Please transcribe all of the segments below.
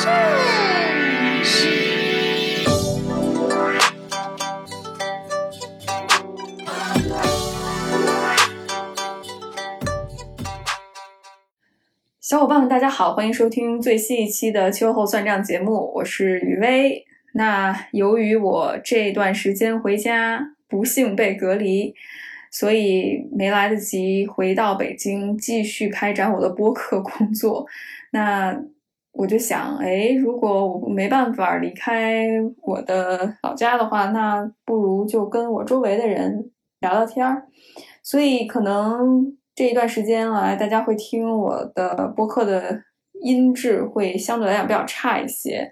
现实。小伙伴们，大家好，欢迎收听最新一期的秋后算账节目，我是雨薇。那由于我这段时间回家不幸被隔离，所以没来得及回到北京继续开展我的播客工作。那我就想，哎，如果我没办法离开我的老家的话，那不如就跟我周围的人聊聊天儿。所以可能这一段时间来，大家会听我的播客的音质会相对来讲比较差一些。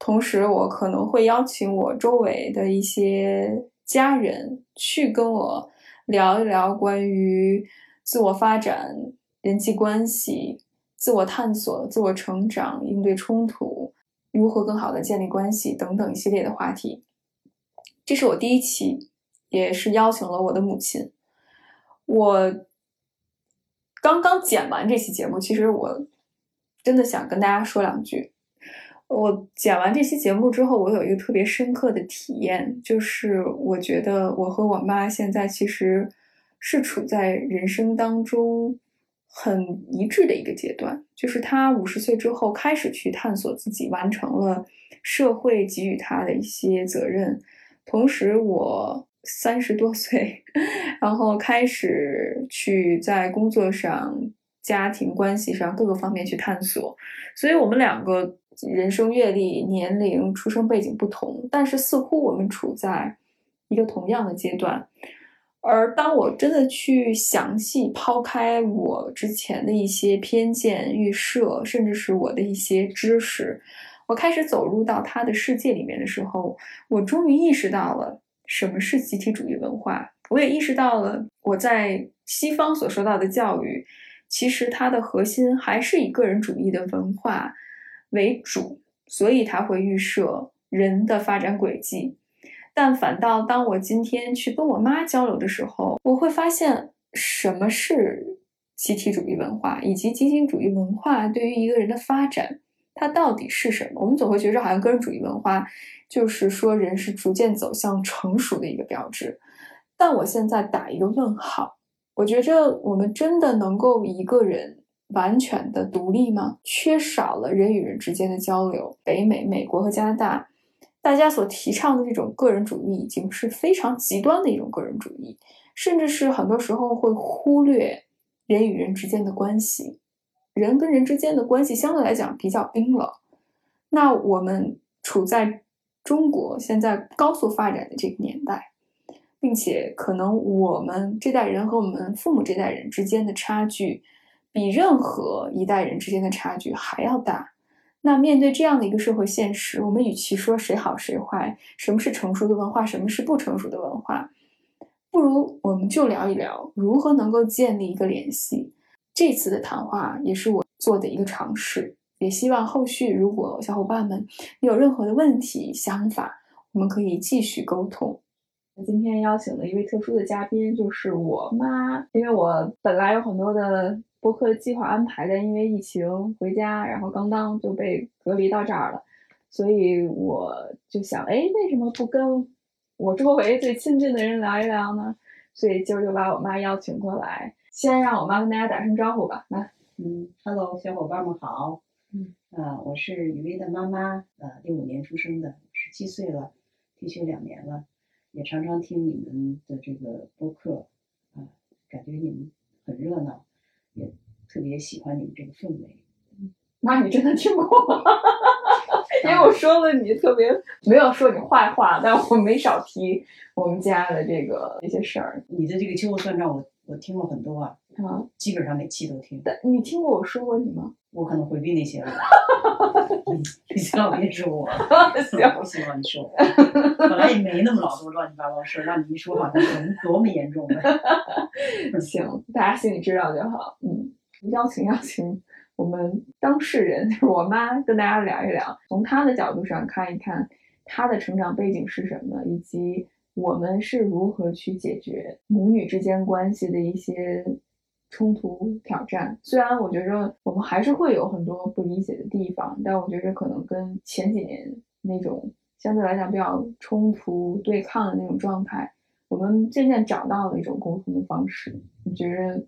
同时，我可能会邀请我周围的一些家人去跟我聊一聊关于自我发展、人际关系、自我探索、自我成长、应对冲突、如何更好的建立关系等等一系列的话题。这是我第一期，也是邀请了我的母亲。我刚刚剪完这期节目，其实我真的想跟大家说两句。我剪完这期节目之后，我有一个特别深刻的体验，就是我觉得我和我妈现在其实是处在人生当中很一致的一个阶段，就是他五十岁之后开始去探索自己，完成了社会给予他的一些责任，同时我三十多岁，然后开始去在工作上、家庭关系上各个方面去探索，所以我们两个。人生阅历、年龄、出生背景不同，但是似乎我们处在一个同样的阶段。而当我真的去详细抛开我之前的一些偏见、预设，甚至是我的一些知识，我开始走入到他的世界里面的时候，我终于意识到了什么是集体主义文化。我也意识到了我在西方所受到的教育，其实它的核心还是以个人主义的文化。为主，所以它会预设人的发展轨迹。但反倒当我今天去跟我妈交流的时候，我会发现什么是集体主义文化，以及集体主义文化对于一个人的发展，它到底是什么？我们总会觉着好像个人主义文化就是说人是逐渐走向成熟的一个标志。但我现在打一个问号，我觉着我们真的能够一个人。完全的独立吗？缺少了人与人之间的交流。北美、美国和加拿大，大家所提倡的这种个人主义，已经是非常极端的一种个人主义，甚至是很多时候会忽略人与人之间的关系。人跟人之间的关系相对来讲比较冰冷。那我们处在中国现在高速发展的这个年代，并且可能我们这代人和我们父母这代人之间的差距。比任何一代人之间的差距还要大。那面对这样的一个社会现实，我们与其说谁好谁坏，什么是成熟的文化，什么是不成熟的文化，不如我们就聊一聊如何能够建立一个联系。这次的谈话也是我做的一个尝试，也希望后续如果小伙伴们有任何的问题、想法，我们可以继续沟通。今天邀请的一位特殊的嘉宾就是我妈，因为我本来有很多的。播客的计划安排的，因为疫情回家，然后刚刚就被隔离到这儿了，所以我就想，哎，为什么不跟我周围最亲近的人聊一聊呢？所以今儿就把我妈邀请过来，先让我妈跟大家打声招呼吧。来，嗯，Hello，小伙伴们好，嗯，呃，我是雨薇的妈妈，呃，六五年出生的，十七岁了，退休两年了，也常常听你们的这个播客，啊，感觉你们很热闹。也特别喜欢你们这个氛围，妈，你真的听过吗？因为我说了你特别没有说你坏话，但我没少提我们家的这个一些事儿。你的这个秋后算账，我我听了很多啊，啊，基本上每期都听。但你听过我说过你吗？我可能回避那些了。你千万别说我，行，不希望你说我。本来也没那么老多乱七八糟事儿，让你一说，好像多多么严重的。行，大家心里知道就好。嗯，邀请邀请我们当事人，就是我妈，跟大家聊一聊，从她的角度上看一看她的成长背景是什么，以及我们是如何去解决母女之间关系的一些冲突挑战。虽然我觉着我们还是会有很多不理解的地方，但我觉着可能跟前几年那种相对来讲比较冲突对抗的那种状态，我们渐渐找到了一种沟通的方式。你觉着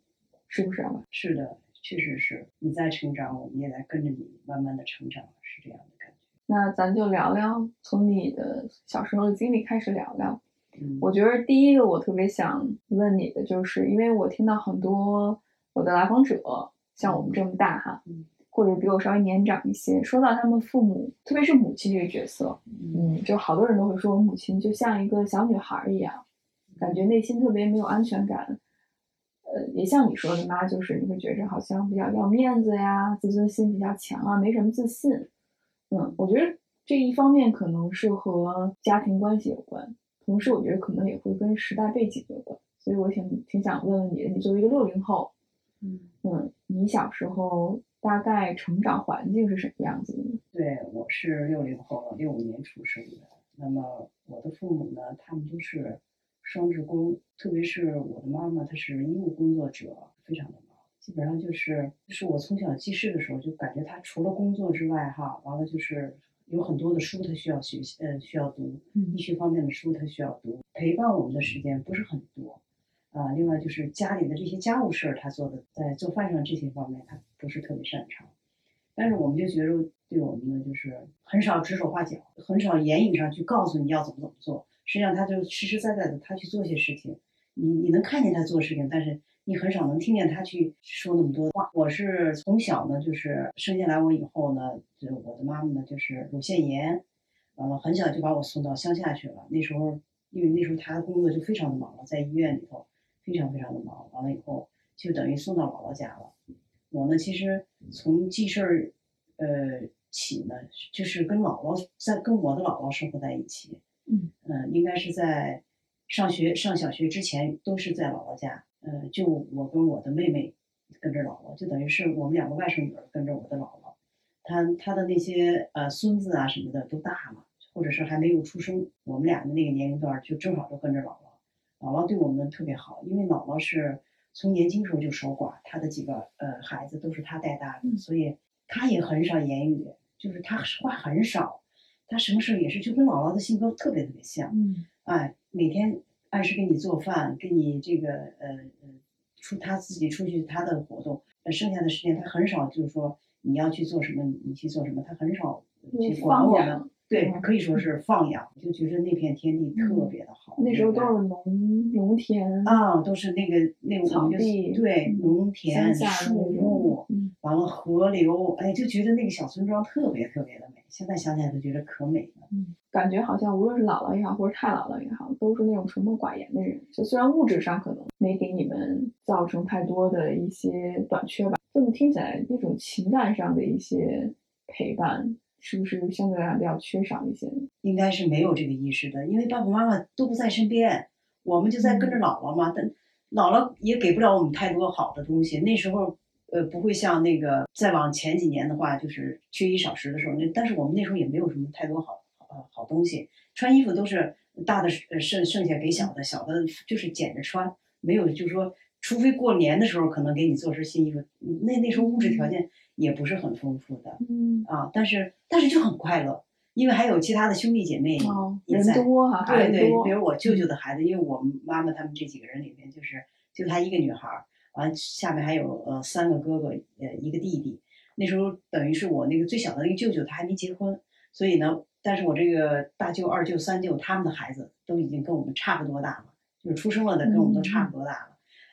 是不是啊？是的，确实是你在成长，我们也在跟着你慢慢的成长，是这样的感觉。那咱就聊聊从你的小时候的经历开始聊聊。嗯，我觉得第一个我特别想问你的，就是因为我听到很多我的来访者，像我们这么大哈，嗯或者比我稍微年长一些，说到他们父母，特别是母亲这个角色，嗯嗯，就好多人都会说我母亲就像一个小女孩儿一样，感觉内心特别没有安全感。呃，也像你说的妈，就是你会觉着好像比较要面子呀，自尊心比较强啊，没什么自信。嗯，我觉得这一方面可能是和家庭关系有关，同时我觉得可能也会跟时代背景有关。所以我挺挺想问问你，你作为一个六零后，嗯，嗯，你小时候大概成长环境是什么样子的呢？对，我是六零后，六五年出生的。那么我的父母呢，他们都是双职工，特别是我的妈妈，她是医务工作者，非常的忙。基本上就是，就是我从小记事的时候，就感觉她除了工作之外，哈，完了就是有很多的书他需要学习，呃，需要读，嗯医学方面的书他需要读，陪伴我们的时间不是很多。啊，另外就是家里的这些家务事儿，他做的在做饭上这些方面，他不是特别擅长。但是我们就觉得对我们呢，就是很少指手画脚，很少言语上去告诉你要怎么怎么做。实际上，他就实实在在的他去做些事情，你你能看见他做事情，但是你很少能听见他去说那么多话。我是从小呢，就是生下来我以后呢，就我的妈妈呢就是乳腺炎，完了很小就把我送到乡下去了。那时候因为那时候他的工作就非常的忙了，在医院里头非常非常的忙。完了以后就等于送到姥姥家了。我呢，其实从记事儿，呃起呢，就是跟姥姥在跟我的姥姥生活在一起。嗯呃应该是在上学上小学之前都是在姥姥家。呃，就我跟我的妹妹跟着姥姥，就等于是我们两个外甥女儿跟着我的姥姥。她她的那些呃孙子啊什么的都大了，或者是还没有出生，我们俩的那个年龄段儿就正好都跟着姥姥。姥姥对我们特别好，因为姥姥是从年轻时候就守寡，她的几个呃孩子都是她带大的，嗯所以她也很少言语，就是她话很少，她什么事也是就跟姥姥的性格特别特别像，嗯哎，每天按时给你做饭，给你这个呃呃出他自己出去他的活动，那剩下的时间他很少就是说你要去做什么你去做什么，他很少去管我们对，嗯可以说是放养，就觉得那片天地特别的好，那时候都是。农农田啊，都是那个那个我们就草地对嗯农田、树木完了河流，哎，就觉得那个小村庄特别特别的美。现在想起来都觉得可美了。嗯，感觉好像无论是姥姥也好，或者太姥姥也好，都是那种沉默寡言的人。就虽然物质上可能没给你们造成太多的一些短缺吧，这么听起来，那种情感上的一些陪伴，是不是相对来讲比较缺少一些？应该是没有这个意识的，因为爸爸妈妈都不在身边，我们就在跟着姥姥嘛。但姥姥也给不了我们太多好的东西。那时候，呃，不会像那个再往前几年的话，就是缺衣少食的时候，那但是我们那时候也没有什么太多好呃好东西，穿衣服都是大的呃剩剩下给小的，小的就是捡着穿，没有就是说，除非过年的时候可能给你做身新衣服，那那时候物质条件也不是很丰富的。嗯，啊，但是但是就很快乐，因为还有其他的兄弟姐妹哦，人也在。多哈，孩对对，比，如我舅舅的孩子，因为我们妈妈他们这几个人里面，就是就她一个女孩儿，完下面还有呃三个哥哥，呃一个弟弟。那时候等于是我那个最小的那个舅舅他还没结婚，所以呢，但是我这个大舅、二舅、三舅他们的孩子都已经跟我们差不多大了，就是出生了的跟我们都差不多大了。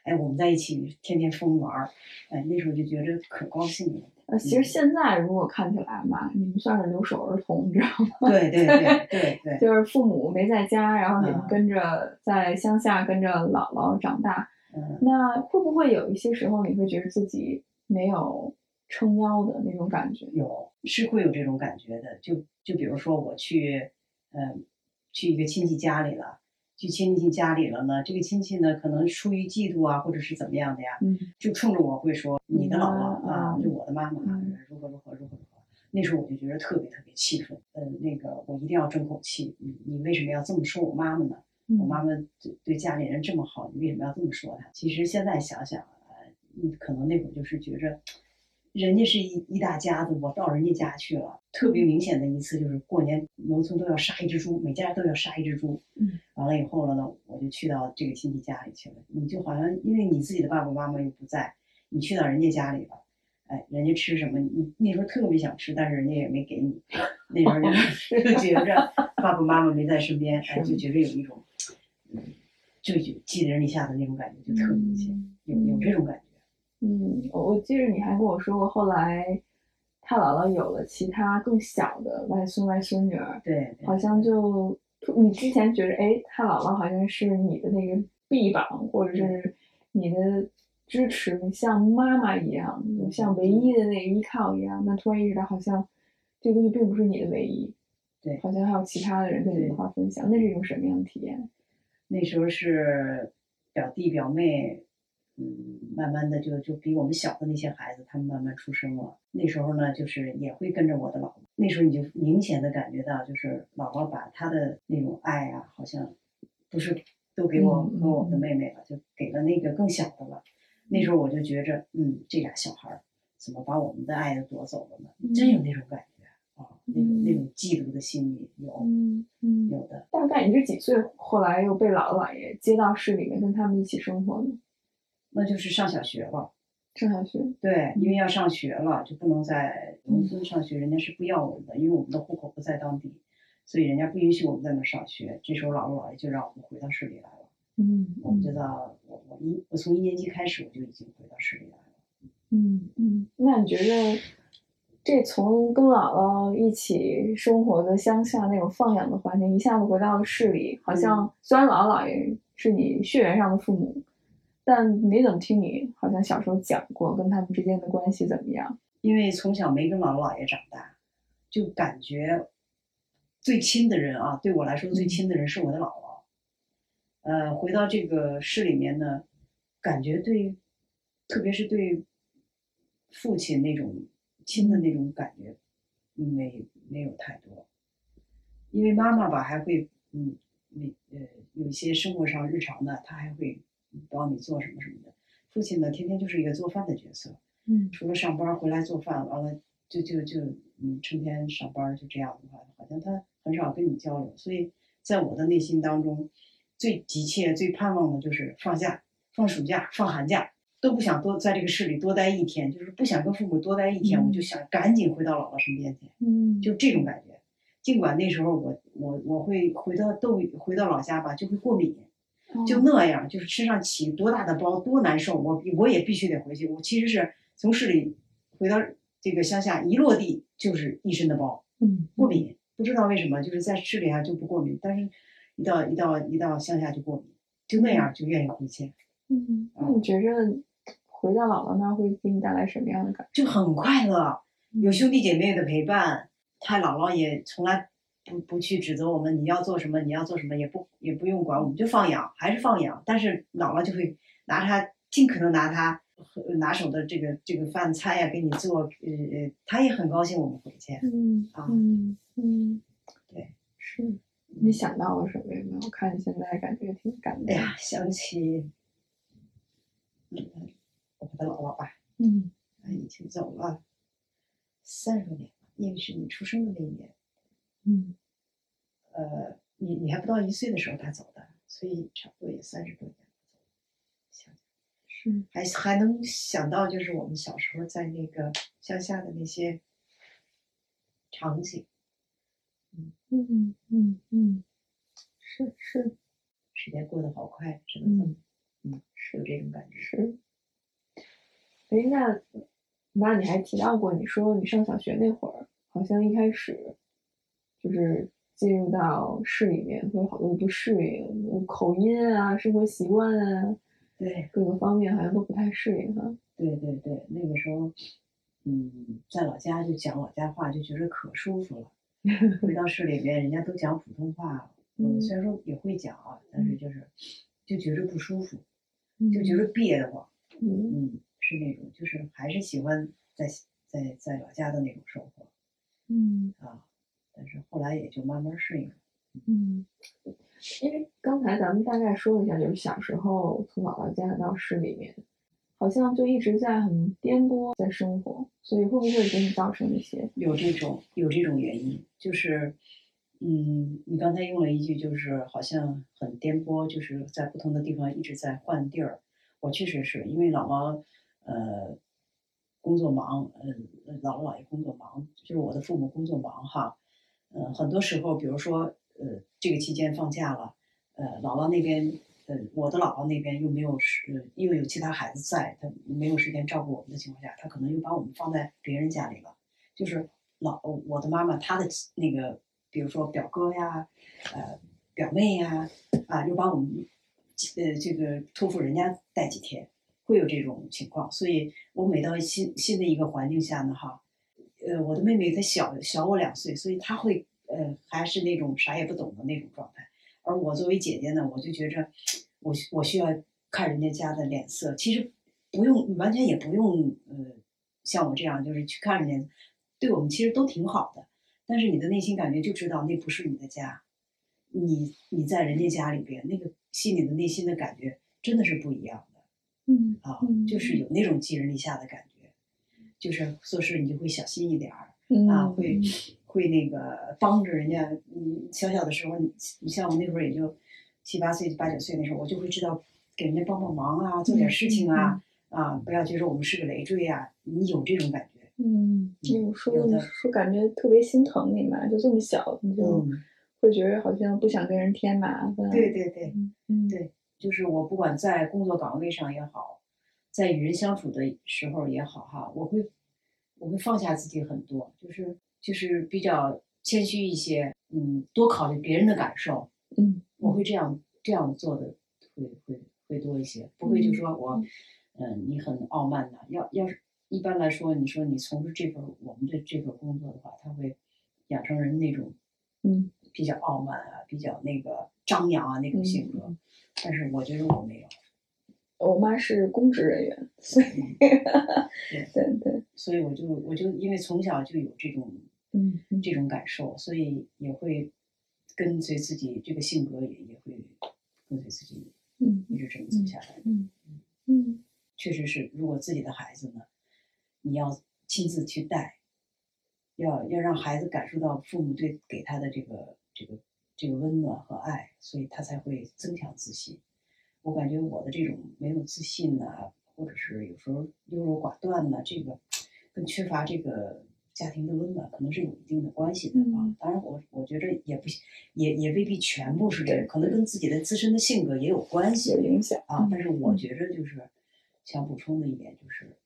哎，我们在一起天天疯玩儿，哎，那时候就觉着可高兴了。呃，其实现在如果看起来嘛，你们算是留守儿童，你知道吗？对对对对对。就是父母没在家，然后你们嗯跟着在乡下跟着姥姥长大，嗯，那会不会有一些时候你会觉得自己没有撑腰的那种感觉？有是会有这种感觉的，就就比如说我去，嗯、去一个亲戚家里了，去亲戚家里了呢，这个亲戚呢可能出于嫉妒啊，或者是怎么样的呀，嗯就冲着我会说你的姥姥嗯啊，嗯就我的妈妈如何如何如何如何。那时候我就觉得特别特别气愤，呃，那个我一定要争口气，你你为什么要这么说我妈妈呢？我嗯妈妈对对家里人这么好，你为什么要这么说她？其实现在想想，呃，嗯，可能那会儿就是觉着，人家是一一大家子，我到人家家去了。特别明显的一次就是过年，农村都要杀一只猪，每家都要杀一只猪。嗯，完了以后了呢，我就去到这个亲戚家里去了。你就好像因为你自己的爸爸妈妈又不在，你去到人家家里了，哎，人家吃什么，你那时候特别想吃，但是人家也没给你。那时候就 就觉着爸爸妈妈没在身边，哎，就觉着有一种，嗯，就就寄人篱下的那种感觉，就特明显，有有这种感觉。嗯，我我记得你还跟我说过，后来他姥姥有了其他更小的外孙外孙女儿，对，对好像就你之前觉得，哎，他姥姥好像是你的那个臂膀，或者是你的支持，像妈妈一样，就像唯一的那个依靠一样。那突然意识到，好像这个东西并不是你的唯一，对好像还有其他的人跟你一块儿分享，那是一种什么样的体验？那时候是表弟表妹，嗯，慢慢的就就比我们小的那些孩子，他们慢慢出生了。那时候呢，就是也会跟着我的姥姥。那时候你就明显的感觉到，就是姥姥把她的那种爱啊，好像不是都给我嗯和我的妹妹了，就给了那个更小的了。那时候我就觉着，嗯，这俩小孩儿怎么把我们的爱都夺走了呢？真有那种感觉啊，那种那种嫉妒的心理有嗯嗯。有的。大概你是几岁？后来又被姥姥姥爷接到市里面跟他们一起生活呢？那就是上小学了。上小学。对，因为要上学了，就不能在农村上学，人家是不要我们的，因为我们的户口不在当地，所以人家不允许我们在那儿上学。这时候姥姥姥爷就让我们回到市里来了。嗯我们就到我我一我从一年级开始我就已经回到市里来了。嗯嗯，那你觉得这从跟姥姥一起生活的乡下那种放养的环境，一下子回到了市里，好像虽然姥姥姥爷是你血缘上的父母，但没怎么听你好像小时候讲过跟他们之间的关系怎么样。因为从小没跟姥姥姥爷长大，就感觉最亲的人啊，对我来说最亲的人是我的姥姥。呃，回到这个市里面呢，感觉对，特别是对父亲那种亲的那种感觉，没没有太多。因为妈妈吧还会，嗯，那呃有一些生活上日常的，她还会帮你做什么什么的。父亲呢，天天就是一个做饭的角色。嗯除了上班回来做饭，完了就就就嗯，成天上班就这样的话，好像他很少跟你交流。所以在我的内心当中，最急切、最盼望的就是放假、放暑假、放寒假，都不想多在这个市里多待一天，就是不想跟父母多待一天，嗯我就想赶紧回到姥姥身边去，嗯就这种感觉。尽管那时候我我我会回到豆回到老家吧，就会过敏，哦就那样，就是身上起多大的包，多难受，我我也必须得回去。我其实是从市里回到这个乡下，一落地就是一身的包，嗯过敏，不知道为什么，就是在市里啊就不过敏，但是一到一到一到乡下就过敏，就那样就愿意回去，嗯，那你觉着回到姥姥那儿会给你带来什么样的感就很快乐，有兄弟姐妹的陪伴，他姥姥也从来不不去指责我们，你要做什么，你要做什么，也不也不用管，我们就放养，还是放养，但是姥姥就会拿他尽可能拿她呃拿手的这个这个饭菜呀、给你做，呃呃，她也很高兴我们回去。嗯啊嗯嗯，对，是。你想到了什么有没有？我看你现在感觉挺感动。哎呀，想起，嗯，我的姥姥吧，嗯她已经走了三十多年了，因为是你出生的那一年，嗯呃，你你还不到一岁的时候他走的，所以差不多也三十多年了。想是还还能想到，就是我们小时候在那个乡下的那些场景，嗯嗯嗯嗯，是是时间过得好快，只能这么嗯，嗯，是有这种感觉。是。哎，那那你还提到过，你说你上小学那会儿，好像一开始就是进入到市里面会有好多的不适应，有口音啊、生活习惯啊，对各个方面好像都不太适应哈。对对对，那个时候，嗯，在老家就讲老家话，就觉得可舒服了。回到市里边，人家都讲普通话，嗯嗯，虽然说也会讲啊，但是就是就觉着不舒服，嗯就觉着憋得慌。嗯嗯，是那种，就是还是喜欢在在在老家的那种生活嗯啊。但是后来也就慢慢适应了。嗯，因为刚才咱们大概说了一下，就是小时候从姥姥家到市里面，好像就一直在很颠簸在生活，所以会不会给你造成一些？有这种有这种原因，就是，嗯，你刚才用了一句，就是好像很颠簸，就是在不同的地方一直在换地儿。我确实是因为姥姥，呃，工作忙，嗯、姥姥姥爷工作忙，就是我的父母工作忙哈，呃，很多时候，比如说，呃，这个期间放假了，呃，姥姥那边，呃，我的姥姥那边又没有时，又有其他孩子在，他没有时间照顾我们的情况下，他可能又把我们放在别人家里了。就是老我的妈妈，她的那个，比如说表哥呀，呃，表妹呀，啊，又把我们，呃，这个托付人家带几天，会有这种情况。所以我每到新新的一个环境下呢，哈，呃，我的妹妹她小小我两岁，所以她会呃还是那种啥也不懂的那种状态。而我作为姐姐呢，我就觉着我我需要看人家家的脸色，其实不用完全也不用呃像我这样就是去看人家，对我们其实都挺好的，但是你的内心感觉就知道那不是你的家，你你在人家家里边那个心里的内心的感觉真的是不一样的。嗯啊嗯，就是有那种寄人篱下的感觉，就是做事你就会小心一点儿嗯啊，会会那个帮着人家。嗯，小小的时候，你你像我那会儿也就七八岁、八九岁那时候，我就会知道给人家帮帮忙啊，做点事情啊，啊，不要觉得我们是个累赘啊，你有这种感觉。嗯，有说说感觉特别心疼你嘛，就这么小，你就嗯，会觉得好像不想跟人添麻烦。对对对，嗯，对就是我不管在工作岗位上也好，在与人相处的时候也好哈，我会我会放下自己很多，就是就是比较谦虚一些，嗯，多考虑别人的感受，嗯，我会这样这样做的会会会多一些，不会就说我，嗯、你很傲慢呐、要要是一般来说，你说你从事这份我们的这份工作的话，他会养成人那种嗯比较傲慢啊，比较那个张扬啊那种性格，嗯但是我觉得我没有。我妈是公职人员，所以 对对，所以我就我就因为从小就有这种嗯嗯这种。感受，所以也会跟随自己这个性格也也会跟随自己嗯。一直这么走下来。嗯。嗯确实是，如果自己的孩子呢，你要亲自去带，要要让孩子感受到父母对给他的这个这个这个温暖和爱，所以他才会增强自信。我感觉我的这种没有自信呐、或者是有时候优柔寡断呐、这个跟缺乏这个家庭的温暖可能是有一定的关系的啊嗯。当然我，我觉着也不也也未必全部是这对个，可能跟自己的自身的性格也有关系。有影响啊，但是我嗯觉着就是想补充的一点就是，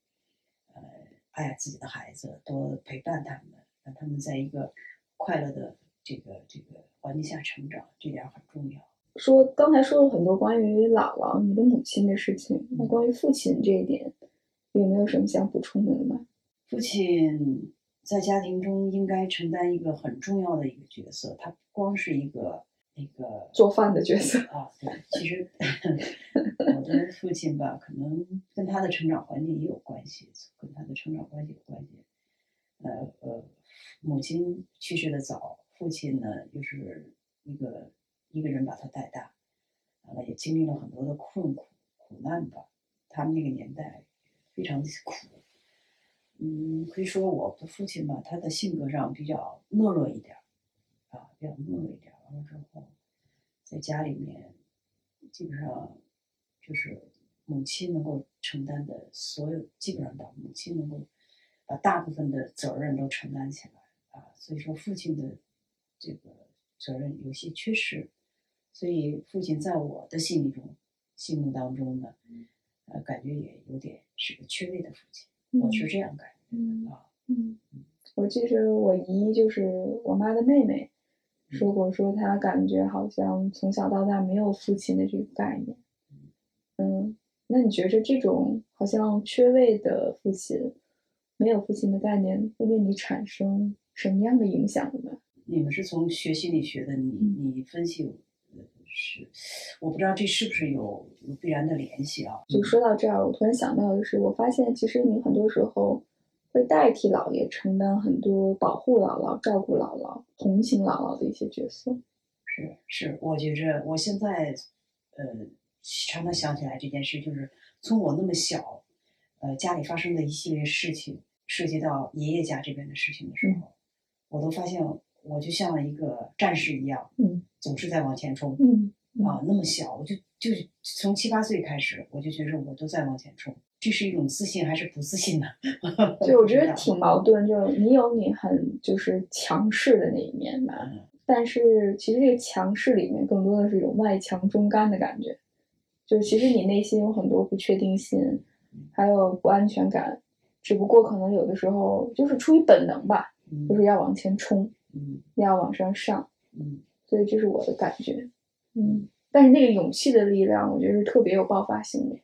呃，爱自己的孩子，多陪伴他们，让他们在一个快乐的这个这个环境下成长，这点很重要。说刚才说了很多关于姥姥、你的母亲的事情，那嗯关于父亲这一点，有没有什么想补充的吗？父亲在家庭中应该承担一个很重要的一个角色，他不光是一个那个做饭的角色，啊，对，其实 我的父亲吧，可能跟他的成长环境也有关系，跟他的成长关系有关系。呃呃，母亲去世的早，父亲呢又是一个一个人把他带大，完了也经历了很多的困苦苦难吧。他们那个年代非常的苦，嗯，可以说我的父亲吧，他的性格上比较懦弱一点，啊，比较懦弱一点。完了之后，在家里面基本上就是母亲能够承担的所有，基本上把母亲能够把大部分的责任都承担起来啊。所以说，父亲的这个责任有些缺失，所以父亲在我的心里中、心目当中呢，呃，感觉也有点是个缺位的父亲，我是这样感觉嗯的啊。嗯，我记得我姨就是我妈的妹妹说过，说她感觉好像从小到大没有父亲的这个概念。嗯，那你觉着这种好像缺位的父亲，没有父亲的概念，会对你产生什么样的影响呢？你们是从学心理学的，你嗯你分析，呃，是，我不知道这是不是有有必然的联系啊？就说到这儿，我突然想到的是，我发现其实你很多时候会代替姥爷承担很多保护姥姥、照顾姥姥、同情姥姥的一些角色。是是，我觉着我现在，呃，常常想起来这件事，就是从我那么小，呃家里发生的一系列事情，涉及到爷爷家这边的事情的时候，我都发现我就像一个战士一样，嗯总是在往前冲。嗯啊，那么小，我就就是从七八岁开始，我就觉得我都在往前冲，这是一种自信还是不自信呢？就我觉得挺矛盾，就你有你很就是强势的那一面吧，嗯。但是其实这个强势里面更多的是一种外强中干的感觉，就是其实你内心有很多不确定性，还有不安全感，只不过可能有的时候就是出于本能吧，嗯就是要往前冲，嗯。要往上上，嗯所以这是我的感觉，嗯，但是那个勇气的力量，我觉得是特别有爆发性的，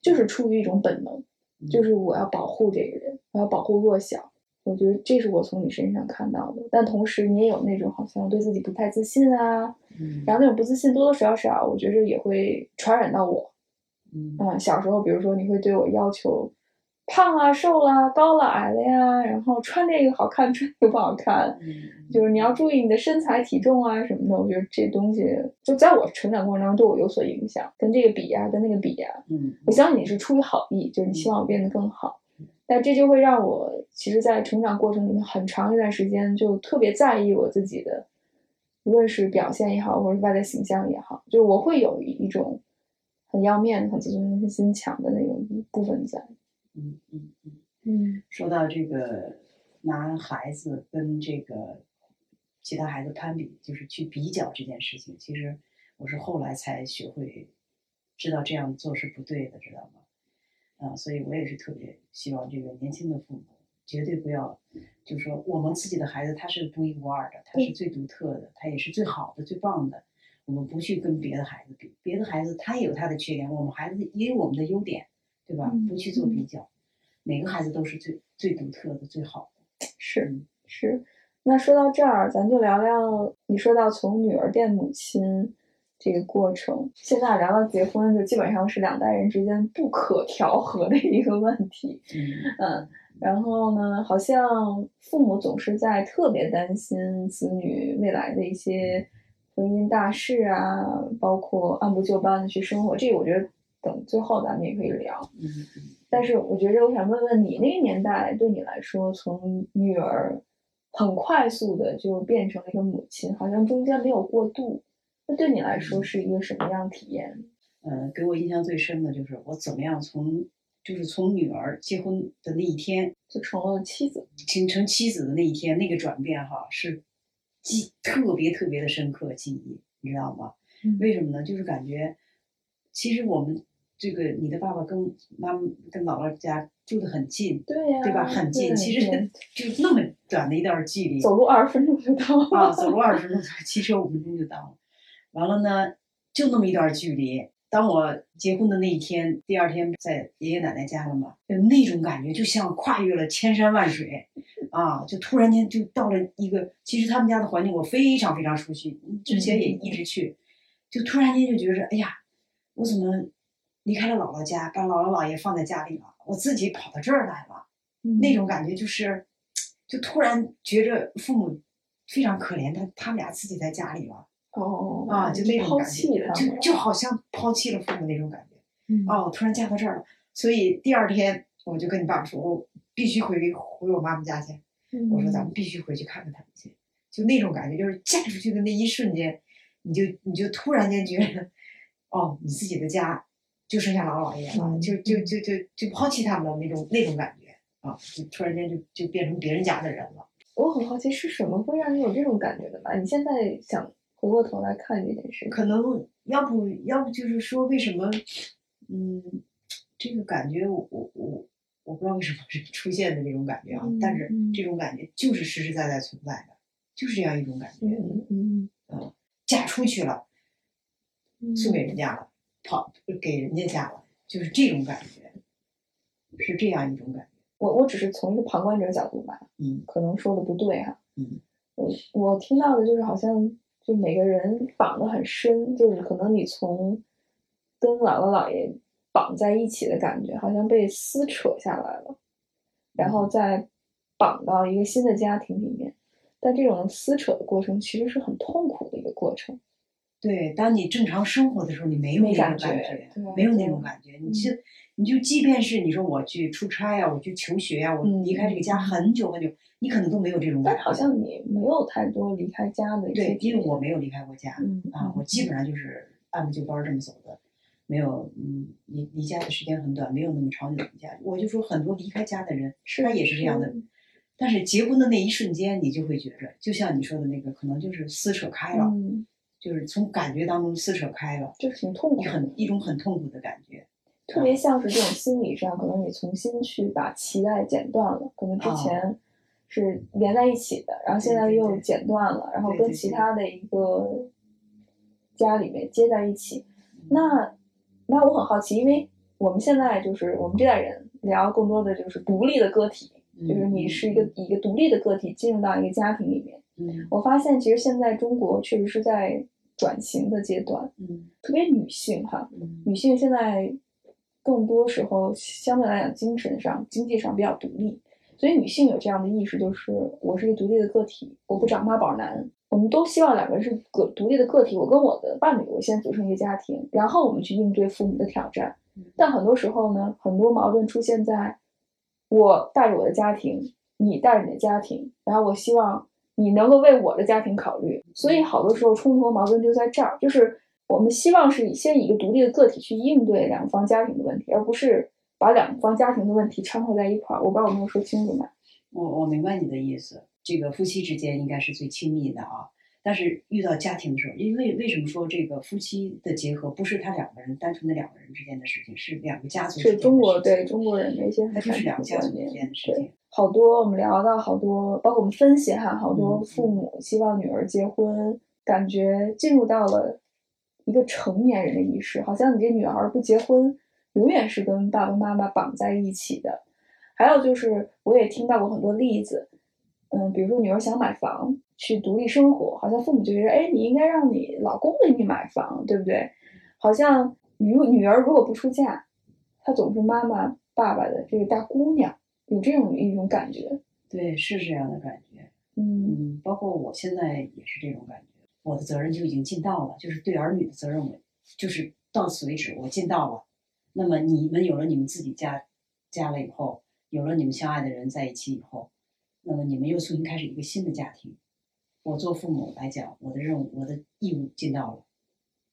就是出于一种本能，嗯就是我要保护这个人，我要保护弱小。我觉得这是我从你身上看到的，但同时你也有那种好像对自己不太自信啊，嗯然后那种不自信多多少少，我觉得也会传染到我。嗯嗯，小时候比如说你会对我要求胖啊、瘦啦、高了、矮了呀，然后穿这个好看，穿这个不好看，嗯 就是你要注意你的身材体重啊什么的。我觉得这东西就在我成长过程当中对我有所影响，跟这个比呀、跟那个比呀、嗯我相信你是出于好意，就是你希望我变得更好，但这就会让我其实，在成长过程里面很长一段时间就特别在意我自己的，无论是表现也好，或者是外在形象也好，就是我会有一一种很要面子、很自尊心强的那种部分在。嗯嗯嗯。嗯说到这个拿孩子跟这个其他孩子攀比，就是去比较这件事情，其实我是后来才学会知道这样做是不对的，知道吗？啊，所以我也是特别希望这个年轻的父母绝对不要，就是说我们自己的孩子他是独一无二的，他是最独特的，他也是最好的、最棒的。我们不去跟别的孩子比，别的孩子他也有他的缺点，我们孩子也有我们的优点，对吧？嗯不去做比较，每个孩子都是最最独特的、最好的。是嗯是。那说到这儿，咱就聊聊你说到从女儿变母亲这个过程。现在聊到结婚，就基本上是两代人之间不可调和的一个问题。嗯嗯，然后呢，好像父母总是在特别担心子女未来的一些婚姻大事啊，包括按部就班的去生活。这个我觉得等最后咱们也可以聊。嗯嗯但是我觉得我想问问你，那个年代对你来说，从女儿很快速的就变成了一个母亲，好像中间没有过渡。那对你来说是一个什么样体验？呃，给我印象最深的就是我怎么样从就是从女儿结婚的那一天，就成了妻子。形成妻子的那一天，那个转变哈是记特别特别的深刻记忆，你知道吗？嗯为什么呢？就是感觉其实我们这个你的爸爸跟妈妈跟姥姥家住得很近，对呀、对吧？很近，其实 就那么短的一段距离，走路二十分钟就到了。啊，走路二十分钟，骑车五分钟就到了。完了呢，就那么一段距离。当我结婚的那一天，第二天在爷爷奶奶家了嘛，就那种感觉就像跨越了千山万水，啊，就突然间就到了一个，其实他们家的环境我非常非常熟悉，之前也一直去，就突然间就觉着，哎呀，我怎么离开了姥姥家，把姥姥姥爷放在家里了，我自己跑到这儿来了。嗯那种感觉就是，就突然觉着父母非常可怜，他他们俩自己在家里了哦啊，就那种抛感觉，就就好像抛弃了父母那种感觉。嗯哦，突然嫁到这儿了，所以第二天我就跟你爸爸说，我必须回回我妈妈家去。我说咱们必须回去看看他们去，就那种感觉，就是嫁出去的那一瞬间，你就你就突然间觉得，哦，你自己的家就剩下老姥姥爷了，嗯就就就就就抛弃他们了那种那种感觉啊，就突然间就就变成别人家的人了。我很好奇是什么会让你有这种感觉的吧？你现在想回过头来看这件事，可能要不要不就是说为什么，嗯，这个感觉我我我我不知道为什么是出现的这种感觉啊，嗯但是嗯这种感觉就是实实在在存在的，就是这样一种感觉。嗯嗯嗯嫁出去了，嗯，送给人家了，跑给人家家了，就是这种感觉，是这样一种感觉。我我只是从一个旁观者角度吧，嗯可能说的不对哈。嗯我我听到的就是好像就每个人绑得很深，就是可能你从跟姥姥姥爷绑在一起的感觉，好像被撕扯下来了，然后再绑到一个新的家庭里面。但这种撕扯的过程其实是很痛苦的一个过程，对，当你正常生活的时候，你没有那种感觉感觉，没有那种感觉。你就你就即便是你说我去出差呀、我去求学呀、我嗯离开这个家很久很久，你可能都没有这种感觉。但好像你没有太多离开家的对，因为我没有离开过家嗯啊，我基本上就是按部就班这么走的，没有嗯离离家的时间很短，没有那么长久离家。我就说很多离开家的人，他也是这样的。但是结婚的那一瞬间，你就会觉着，就像你说的那个，可能就是撕扯开了，嗯，就是从感觉当中撕扯开了，就是挺痛苦，很一种很痛苦的感觉。特别像是这种心理上，可能你重新去把脐带剪断了，可能之前是连在一起的，然后现在又对对对剪断了，然后跟其他的一个家里面接在一起。那那我很好奇，因为我们现在就是我们这代人聊更多的就是独立的个体，就是你是一个一个独立的个体进入到一个家庭里面。嗯我发现其实现在中国确实是在转型的阶段，嗯特别女性哈，嗯女性现在更多时候相对来讲精神上、经济上比较独立，所以女性有这样的意识，就是我是一个独立的个体，我不找妈宝男。我们都希望两个人是个独立的个体，我跟我的伴侣，我先组成一个家庭，然后我们去应对父母的挑战。但很多时候呢，很多矛盾出现在我带着我的家庭，你带着你的家庭，然后我希望你能够为我的家庭考虑，所以好多时候冲突和矛盾就在这儿，就是我们希望是以先以一个独立的个体去应对两方家庭的问题，而不是把两方家庭的问题掺和在一块儿。我不知道我没有说清楚吗？我我明白你的意思，这个夫妻之间应该是最亲密的啊。但是遇到家庭的时候，因为为什么说这个夫妻的结合不是他两个人单纯的两个人之间的事情，是两个家族之间的是中国对中国人的一些很它就是两个家族传统观念之间的事对情。好多我们聊到好多，包括我们分析哈，好多嗯父母希望女儿结婚，感觉进入到了一个成年人的意识，好像你这女儿不结婚，永远是跟爸爸妈妈绑在一起的。还有就是，我也听到过很多例子，嗯，比如说女儿想买房去独立生活，好像父母就觉得，哎，你应该让你老公给你买房，对不对？好像女女儿如果不出嫁，她总是妈妈爸爸的这个大姑娘。有这种一种感觉，对，是这样的感觉。嗯嗯，包括我现在也是这种感觉，我的责任就已经尽到了，就是对儿女的责任，我就是到此为止，我尽到了。那么你们有了你们自己家家了以后，有了你们相爱的人在一起以后，那么你们又重新开始一个新的家庭。我做父母来讲，我的任务、我的义务尽到了，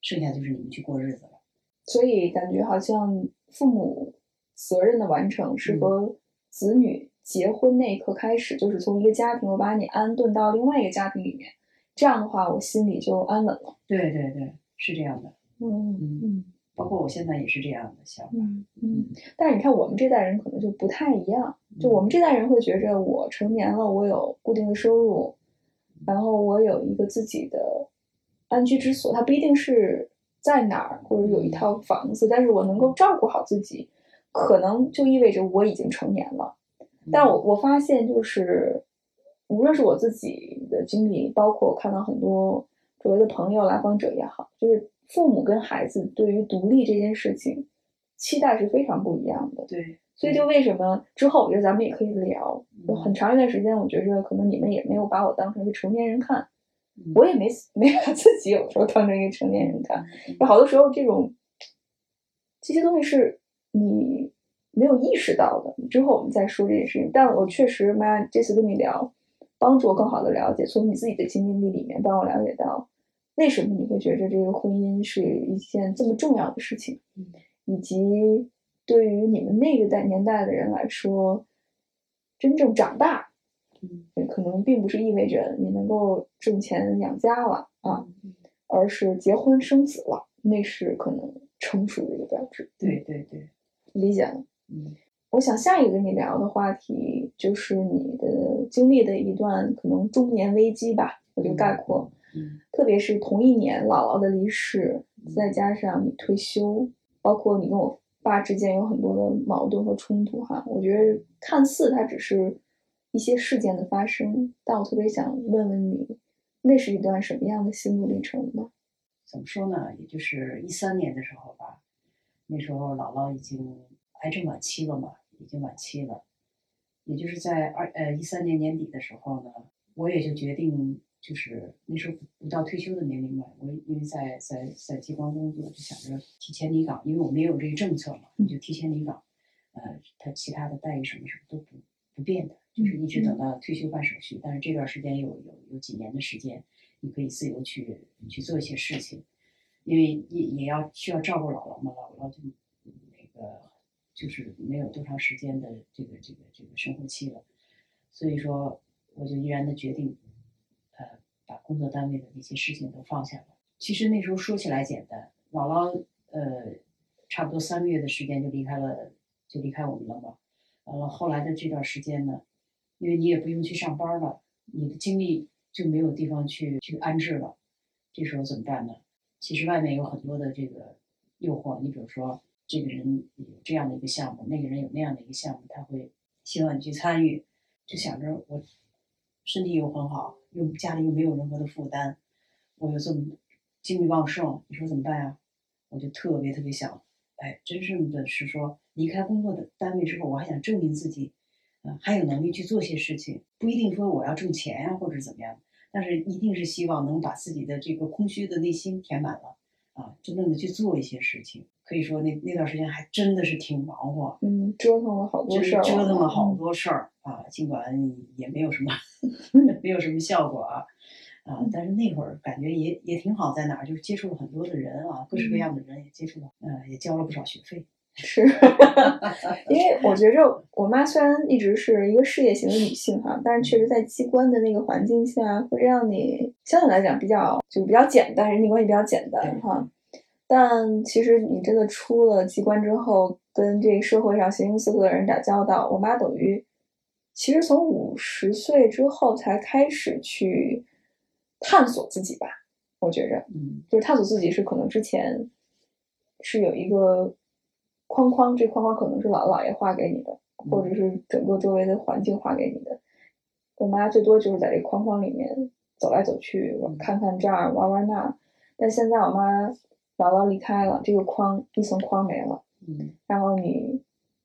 剩下就是你们去过日子了。所以感觉好像父母责任的完成是嗯和子女结婚那一刻开始，就是从一个家庭我把你安顿到另外一个家庭里面，这样的话我心里就安稳了。对对对，是这样的。嗯嗯嗯包括我现在也是这样的想法。嗯嗯。但是你看我们这代人可能就不太一样，就我们这代人会觉着我成年了，我有固定的收入，然后我有一个自己的安居之所，它不一定是在哪儿或者有一套房子，但是我能够照顾好自己，可能就意味着我已经成年了。但我我发现就是，无论是我自己的经历，包括我看到很多周围的朋友、来访者也好，就是父母跟孩子对于独立这件事情期待是非常不一样的。对，所以就为什么之后我觉得咱们也可以聊，很长一段时间，我觉着可能你们也没有把我当成一个成年人看，嗯我也没没把自己有时候当成一个成年人看。嗯有好多时候这种这些东西是你没有意识到的，之后我们再说这件事情。但我确实，妈这次跟你聊，帮助我更好的了解，从你自己的经历里面帮我了解到，为什么你会觉得这个婚姻是一件这么重要的事情，嗯以及对于你们那个代年代的人来说，真正长大，可能并不是意味着你能够挣钱养家了啊，嗯而是结婚生子了，那是可能成熟的一个标志。对对对，理解了。嗯我想下一个跟你聊的话题就是你的经历的一段可能中年危机吧，我就概括。嗯特别是同一年姥姥的离世，再加上你退休，包括你跟我爸之间有很多的矛盾和冲突哈。我觉得看似它只是一些事件的发生，但我特别想问问你，那是一段什么样的心路历程呢？怎么说呢？也就是一三年的时候吧，那时候姥姥已经癌症晚期了嘛，已经晚期了。也就是在二呃一三年年底的时候呢，我也就决定就是那时候不到退休的年龄嘛，我因为在在在机关工作，就想着提前离岗，因为我们也有这个政策嘛，你就提前离岗，呃，他其他的待遇什么什么都不不变的，就是一直等到退休办手续。但是这段时间有有有几年的时间，你可以自由去去做一些事情，因为也也要需要照顾姥姥嘛，姥姥就那个就是没有多长时间的这个这个这个生活期了，所以说我就毅然的决定。工作单位的那些事情都放下了。其实那时候说起来简单，姥姥呃，差不多三个月的时间就离开了，就离开我们了嘛。完了后来的这段时间呢，因为你也不用去上班了，你的精力就没有地方去去安置了。这时候怎么办呢？其实外面有很多的这个诱惑，你比如说这个人有这样的一个项目，那个人有那样的一个项目，他会希望你去参与，就想着我身体又很好。又家里又没有任何的负担，我又这么精力旺盛，你说怎么办呀？我就特别特别想，哎，真正的是说离开工作的单位之后，我还想证明自己，啊，还有能力去做些事情，不一定说我要挣钱呀，或者怎么样，但是一定是希望能把自己的这个空虚的内心填满了，啊，真正的去做一些事情。可以说那那段时间还真的是挺忙活，嗯，折腾了好多事儿，折腾了好多事儿啊，尽管也没有什么。没有什么效果啊，啊！但是那会儿感觉也也挺好，在哪儿就是接触了很多的人啊，各式各样的人也接触了，嗯，也交了不少学费。是，因为我觉着我妈虽然一直是一个事业型的女性哈，但是确实在机关的那个环境下，会让你相对来讲比较就比较简单，人际关系比较简单哈。但其实你真的出了机关之后，跟这个社会上形形色色的人打交道，我妈等于。其实从五十岁之后才开始去探索自己吧，我觉着，嗯，就是探索自己是可能之前是有一个框框，这框框可能是姥姥姥爷画给你的，或者是整个周围的环境画给你的。我妈最多就是在这个框框里面走来走去，看看这儿，玩玩那。但现在我妈姥姥离开了，这个框一层框没了，嗯，然后你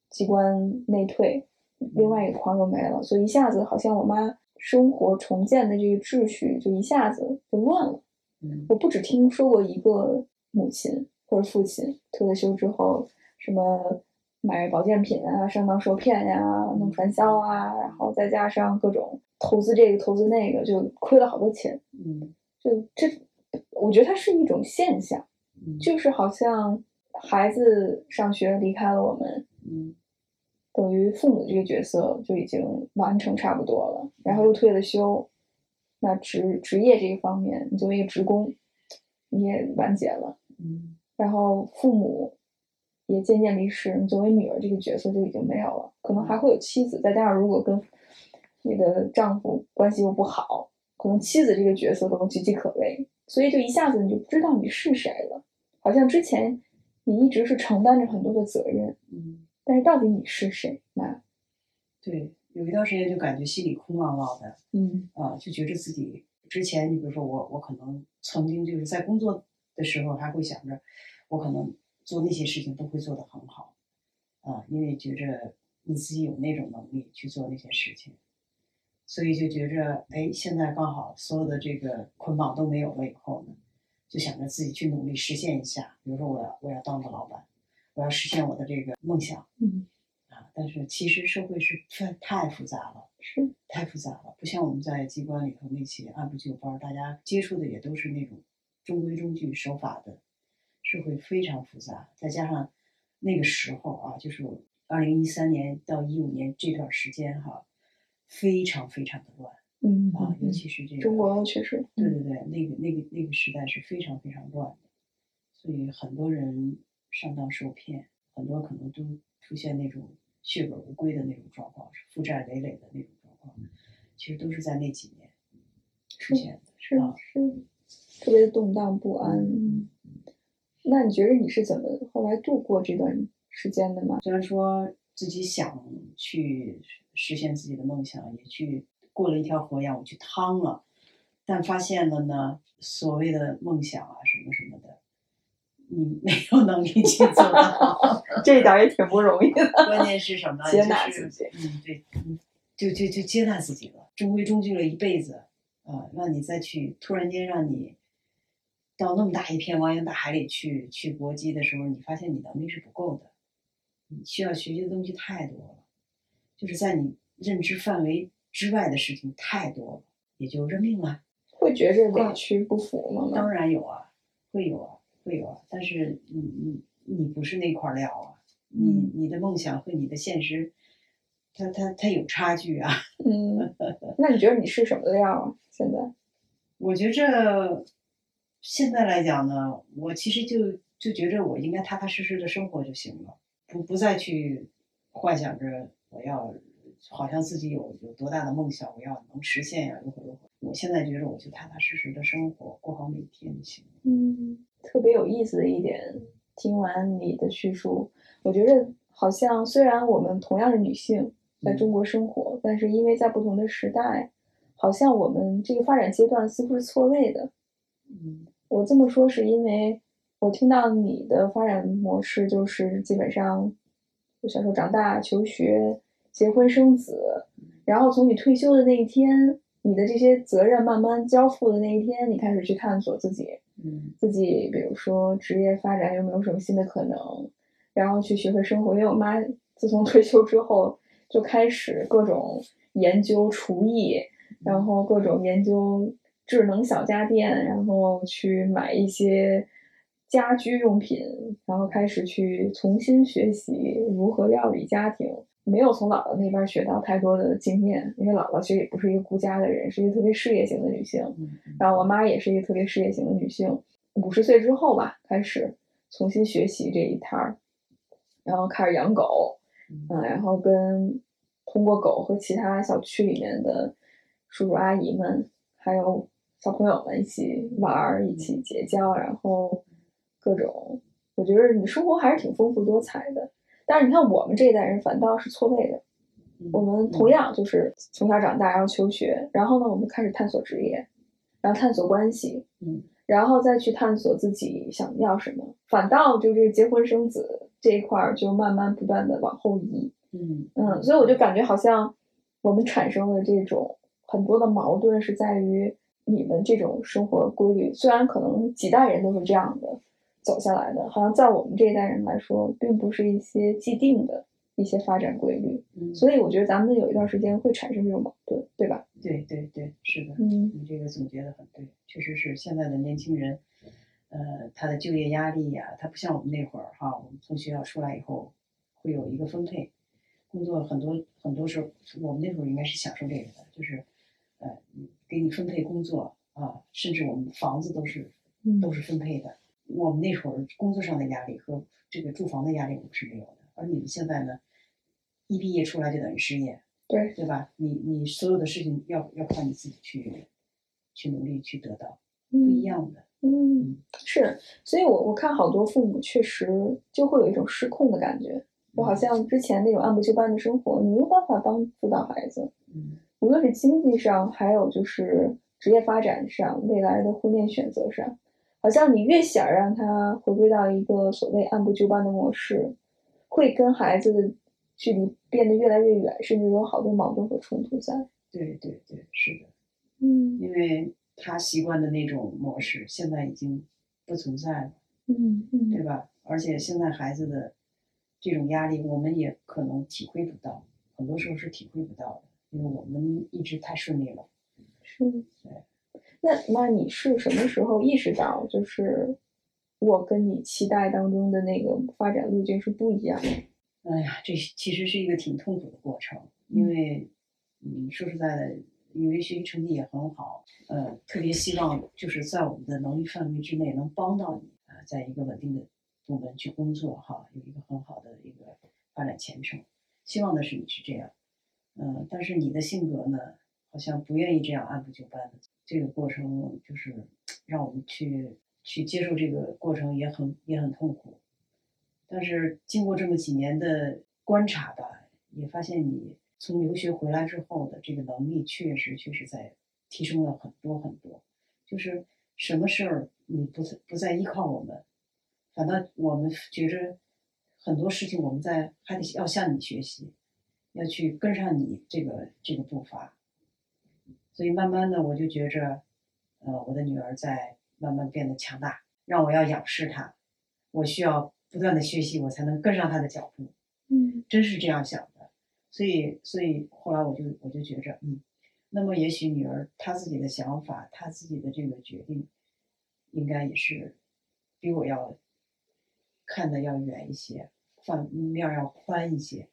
机关内退。另外一个框又没了，所以一下子好像我妈生活重建的这个秩序就一下子就乱了。嗯，我不只听说过一个母亲或者父亲退了休之后，什么买保健品啊、上当受骗呀、弄传销啊，然后再加上各种投资这个投资那个，就亏了好多钱。嗯，就这，我觉得它是一种现象，就是好像孩子上学离开了我们。嗯。等于父母这个角色就已经完成差不多了，然后又退了休，那职职业这一方面，你作为一个职工，你也完结了，嗯，然后父母也渐渐离世，你作为女儿这个角色就已经没有了，可能还会有妻子，再加上如果跟你的丈夫关系又不好，可能妻子这个角色都岌岌可危，所以就一下子你就不知道你是谁了，好像之前你一直是承担着很多的责任，嗯。但是到底你是谁？呢，对，有一段时间就感觉心里空落落的，嗯啊，就觉着自己之前，你比如说我，我可能曾经就是在工作的时候还会想着，我可能做那些事情都会做得很好，啊，因为觉着你自己有那种能力去做那些事情，所以就觉着，哎，现在刚好所有的这个捆绑都没有了以后呢，就想着自己去努力实现一下，比如说我要我要当个老板。我要实现我的这个梦想，嗯，啊，但是其实社会是太太复杂了，是太复杂了，不像我们在机关里头那些按部就班，大家接触的也都是那种中规中矩、守法的。社会非常复杂，再加上那个时候啊，就是二零一三年到一五年这段时间哈，非常非常的乱，嗯啊，尤其是这个中国确实，对对对，那个那个那个时代是非常非常乱的，所以很多人。上当受骗，很多可能都出现那种血本无归的那种状况，是负债累累的那种状况，其实都是在那几年出现的，是是特别的动荡不安。那你觉得你是怎么后来度过这段时间的吗？虽然说自己想去实现自己的梦想，也去过了一条河让我去趟了，但发现了呢，所谓的梦想啊，什么什么的。你没有能力去做到，这一点也挺不容易的。关键是什么？接纳自己。嗯，对，嗯，就就就接纳自己了，中规中矩了一辈子，啊，让你再去突然间让你到那么大一片汪洋大海里去去搏击的时候，你发现你能力是不够的，你需要学习的东西太多了，就是在你认知范围之外的事情太多了，也就认命了。会觉着委屈不服吗？当然有啊，会有啊，会有啊。但是你你你不是那块料啊，你你的梦想和你的现实，它它它有差距啊。嗯，那你觉得你是什么料啊？现在？我觉着现在来讲呢，我其实就就觉着我应该踏踏实实的生活就行了，不不再去幻想着我要好像自己有有多大的梦想，我要能实现呀，如何如何。我现在觉着我就踏踏实实的生活，过好每一天就行了。嗯，特别有意思的一点，听完你的叙述，我觉得好像虽然我们同样是女性，在中国生活，但是因为在不同的时代，好像我们这个发展阶段似乎是错位的。嗯我这么说是因为我听到你的发展模式就是基本上，我小时候长大、求学、结婚生子，然后从你退休的那一天，你的这些责任慢慢交付的那一天，你开始去探索自己，嗯自己比如说职业发展有没有什么新的可能，然后去学会生活。因为我妈自从 退休之后就开始各种研究厨艺，然后各种研究智能小家电，然后去买一些家居用品，然后开始去重新学习如何料理家庭。没有从姥姥那边学到太多的经验，因为姥姥其实也不是一个顾家的人，是一个特别事业型的女性。嗯然后我妈也是一个特别事业型的女性，五十岁之后吧，开始重新学习这一摊儿，然后开始养狗，嗯，然后跟通过狗和其他小区里面的叔叔阿姨们，还有小朋友们一起玩儿，一起结交，然后各种，我觉得你生活还是挺丰富多彩的。但是你看我们这一代人反倒是错位的，嗯我们同样就是从小长大，然后求学，然后呢，我们开始探索职业，然后探索关系，嗯然后再去探索自己想要什么。反倒就这个结婚生子这一块儿，就慢慢不断的往后移。嗯嗯，所以我就感觉好像我们产生的这种很多的矛盾是在于你们这种生活规律，虽然可能几代人都是这样的走下来的，好像在我们这一代人来说，并不是一些既定的一些发展规律。嗯，所以我觉得咱们有一段时间会产生这种矛盾，对吧？对对对，是的。嗯你这个总结的很对，确实是现在的年轻人，呃，他的就业压力呀、他不像我们那会儿哈，我们从学校出来以后会有一个分配，工作很多很多时候，我们那会儿应该是享受这个的，就是，呃，给你分配工作啊，甚至我们房子都是嗯都是分配的。我们那会儿工作上的压力和这个住房的压力我们是没有的，而你们现在呢，一毕业出来就等于失业，对，对吧？你你所有的事情要要靠你自己去去努力去得到，不不一。样的。嗯，是，所以我我看好多父母确实就会有一种失控的感觉，就好像之前那种按部就班的生活，你没有办法帮助到孩子，嗯无论是经济上，还有就是职业发展上，未来的婚恋选择上，好像你越想让他回归到一个所谓按部就班的模式，会跟孩子的距离变得越来越远，甚至有好多矛盾和冲突在。对对对，是的，嗯因为他习惯的那种模式现在已经不存在了，嗯嗯对吧？而且现在孩子的这种压力，我们也可能体会不到，很多时候是体会不到的，因为我们一直太顺利了。是。那那你是什么时候意识到，就是我跟你期待当中的那个发展路径是不一样的？哎呀，这其实是一个挺痛苦的过程，因为，嗯，说实在的，因为学习成绩也很好，呃，特别希望就是在我们的能力范围之内能帮到你啊、在一个稳定的部门去工作哈，有一个很好的一个发展前程。希望的是你是这样，嗯、但是你的性格呢，好像不愿意这样按部就班的。这个过程就是 让我们去去接受这个过程也很也很痛苦。但是经过这么几年的观察吧，也发现你从留学回来之后的这个能力确实确实在提升了很多很多。就是什么事儿你不再不再依靠我们，反倒我们觉着很多事情我们在还得要向你学习，要去跟上你这个这个步伐。所以慢慢的我就觉着，呃，我的女儿在慢慢变得强大，让我要仰视她，我需要不断的学习，我才能跟上她的脚步。嗯真是这样想的，所以所以后来我就我就觉着，嗯，那么也许女儿她自己的想法，她自己的这个决定，应该也是比我要看的要远一些，范面儿要宽一些，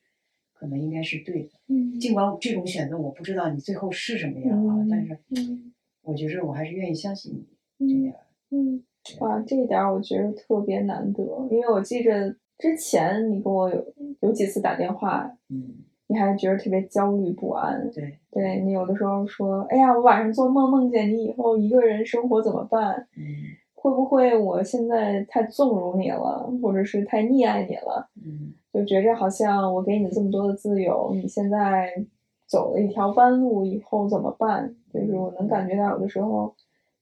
可能应该是对的。嗯尽管这种选择我不知道你最后是什么样啊，嗯但是嗯我觉着我还是愿意相信你这嗯点儿。嗯，哇，这一点儿我觉得特别难得，因为我记着之前你跟我有有几次打电话，嗯，你还觉得特别焦虑不安。对，对你有的时候说，哎呀，我晚上做梦梦见你以后一个人生活怎么办？嗯会不会我现在太纵容你了，或者是太溺爱你了？嗯就觉着好像我给你这么多的自由，你现在走了一条弯路，以后怎么办？就是我能感觉到有的时候，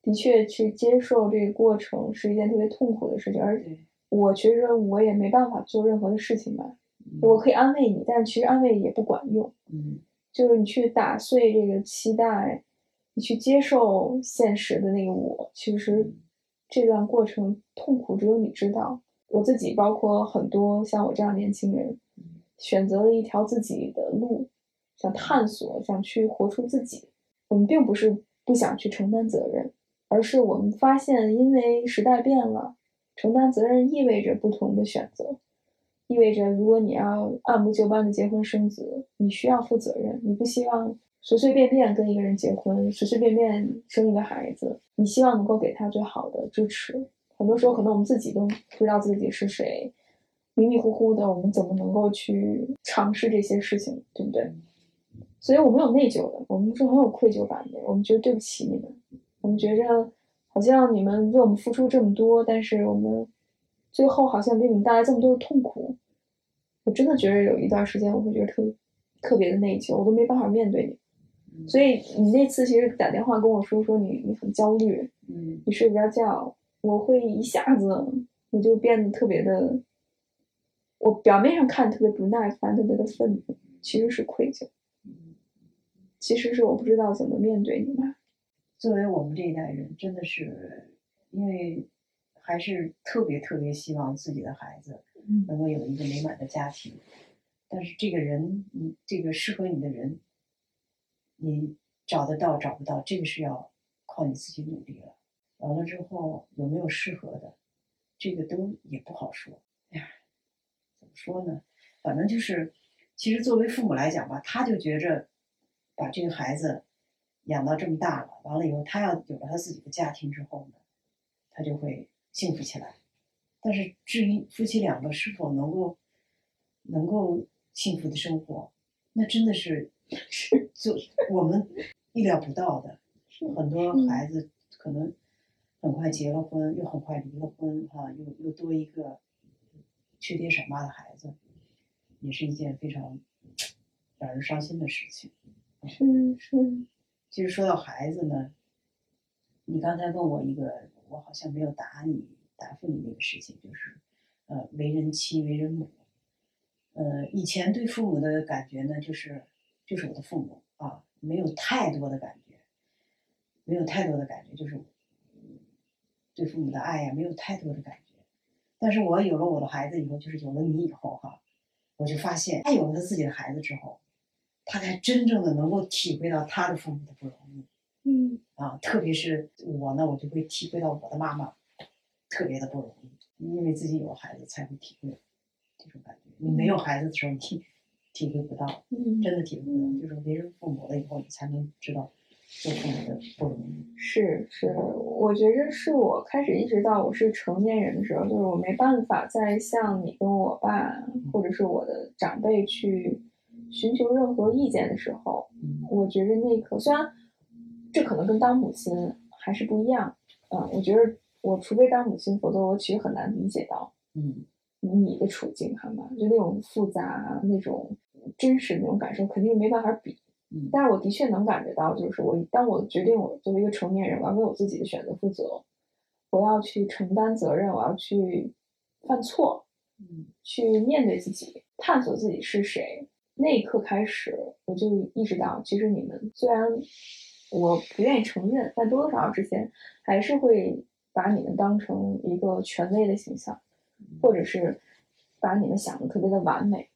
的确去接受这个过程是一件特别痛苦的事情，而，我觉着我也没办法做任何的事情吧。嗯我可以安慰你，但是其实安慰也不管用。嗯就是你去打碎这个期待，你去接受现实的那个我，其实这段过程痛苦只有你知道。我自己，包括很多像我这样年轻人，选择了一条自己的路，想探索，想去活出自己。我们并不是不想去承担责任，而是我们发现，因为时代变了，承担责任意味着不同的选择。意味着，如果你要按部就班的结婚生子，你需要负责任。你不希望随随便便跟一个人结婚，随随便便生一个孩子，你希望能够给他最好的支持。很多时候，可能我们自己都不知道自己是谁，迷迷糊糊的，我们怎么能够去尝试这些事情，对不对？所以我们有内疚的，我们是很有愧疚感的，我们觉得对不起你们，我们觉着好像你们为我们付出这么多，但是我们最后好像给你们带来这么多的痛苦。我真的觉得有一段时间，我会觉得特特别的内疚，我都没办法面对你。嗯。所以你那次其实打电话跟我说说你你很焦虑，嗯。你睡不着觉，我会一下子我就变得特别的，我表面上看特别不耐烦，特别的愤怒，其实是愧疚，嗯，其实是我不知道怎么面对你们。作为我们这一代人，真的是因为还是特别特别希望自己的孩子嗯。能够有一个美满的家庭，但是这个人，嗯，这个适合你的人，你找得到找不到，这个是要靠你自己努力了。完了之后有没有适合的，这个都也不好说。哎呀，怎么说呢？反正就是，其实作为父母来讲吧，他就觉着把这个孩子养到这么大了，完了以后他要有了他自己的家庭之后呢，他就会幸福起来。但是至于夫妻两个是否能够能够幸福的生活，那真的是是就我们意料不到的。是很多嗯孩子可能很快结了婚，又很快离了婚，哈、又又多一个缺爹少妈的孩子，也是一件非常让人伤心的事情。是是，其实说到孩子呢，你刚才问我一个，我好像没有答你答复你那个事情，就是呃，为人妻、为人母。呃，以前对父母的感觉呢，就是就是我的父母啊，没有太多的感觉，没有太多的感觉，就是嗯对父母的爱呀、没有太多的感觉。但是我有了我的孩子以后，就是有了你以后哈，我就发现他有了他自己的孩子之后，他才真正的能够体会到他的父母的不容易。嗯啊，特别是我呢，我就会体会到我的妈妈特别的不容易，因为自己有孩子才会体会这种感觉。你没有孩子的时候，你体体会不到，嗯，真的体会不到。就是为人父母了以后，你才能知道做父母的不容易。是是，我觉着是我开始意识到我是成年人的时候，就是我没办法再向你跟我爸或者是我的长辈去寻求任何意见的时候，嗯我觉着那一刻，虽然这可能跟当母亲还是不一样，嗯，我觉得我除非当母亲，否则我其实很难理解到嗯你的处境，好吗？就那种复杂、那种真实的那种感受，肯定没办法比。嗯但是我的确能感觉到，就是我当我决定我作为一个成年人，我要为我自己的选择负责，我要去承担责任，我要去犯错，嗯去面对自己，探索自己是谁。那一刻开始，我就意识到，其实你们虽然我不愿意承认，但多多少少之前还是会把你们当成一个权威的形象，或者是把你们想的特别的完美。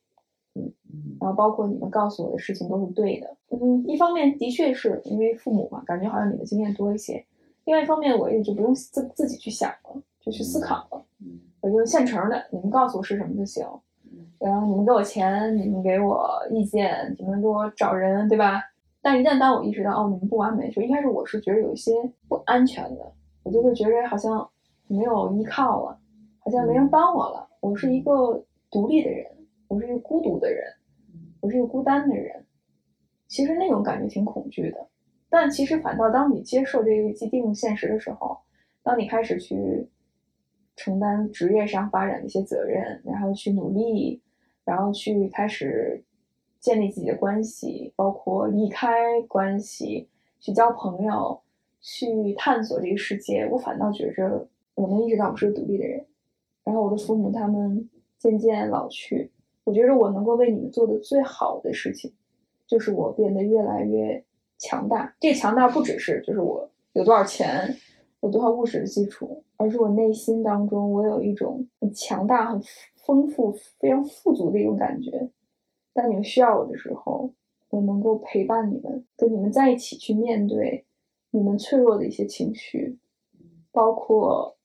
嗯然后包括你们告诉我的事情都是对的。嗯，一方面的确是因为父母嘛，感觉好像你的经验多一些；另外一方面，我也就不用自自己去想了，就去思考了。嗯我就现成的，你们告诉我是什么就行。嗯然后你们给我钱，你们给我意见，你们给我找人，对吧？但一旦当我意识到哦，你们不完美，就一开始我是觉得有一些不安全的，我就会觉得好像没有依靠了，好像没人帮我了。我是一个独立的人，我是一个孤独的人，我是一个孤单的人。其实那种感觉挺恐惧的，但其实反倒当你接受这个既定现实的时候，当你开始去承担职业上发展的一些责任，然后去努力，然后去开始建立自己的关系，包括离开关系，去交朋友，去探索这个世界。我反倒觉着我能意识到我是个独立的人。然后我的父母他们渐渐老去，我觉着我能够为你们做的最好的事情，就是我变得越来越强大。这个强大不只是就是我有多少钱，有多少物质的基础，而是我内心当中我有一种很强大、很丰富、非常富足的一种感觉。当你们需要我的时候，我能够陪伴你们，跟你们在一起去面对你们脆弱的一些情绪，包括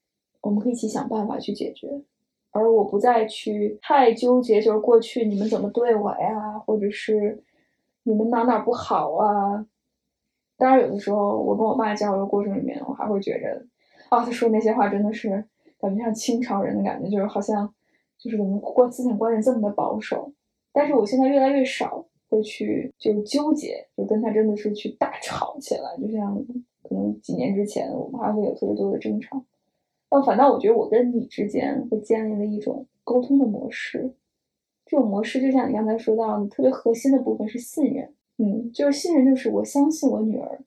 我们可以一起想办法去解决。而我不再去太纠结，就是过去你们怎么对我呀，或者是你们哪哪不好啊。当然，有的时候我跟我爸交流过程里面，我还会觉着，啊，他说那些话真的是感觉像清朝人的感觉，就是好像就是我们观思想观念这么的保守。但是我现在越来越少会去就纠结，就跟他真的是去大吵起来，就像可能几年之前我们还会有特别多的争吵。但反倒我觉得我跟你之间会建立了一种沟通的模式，这种模式就像你刚才说到的，特别核心的部分是信任。嗯，就是信任，就是我相信我女儿，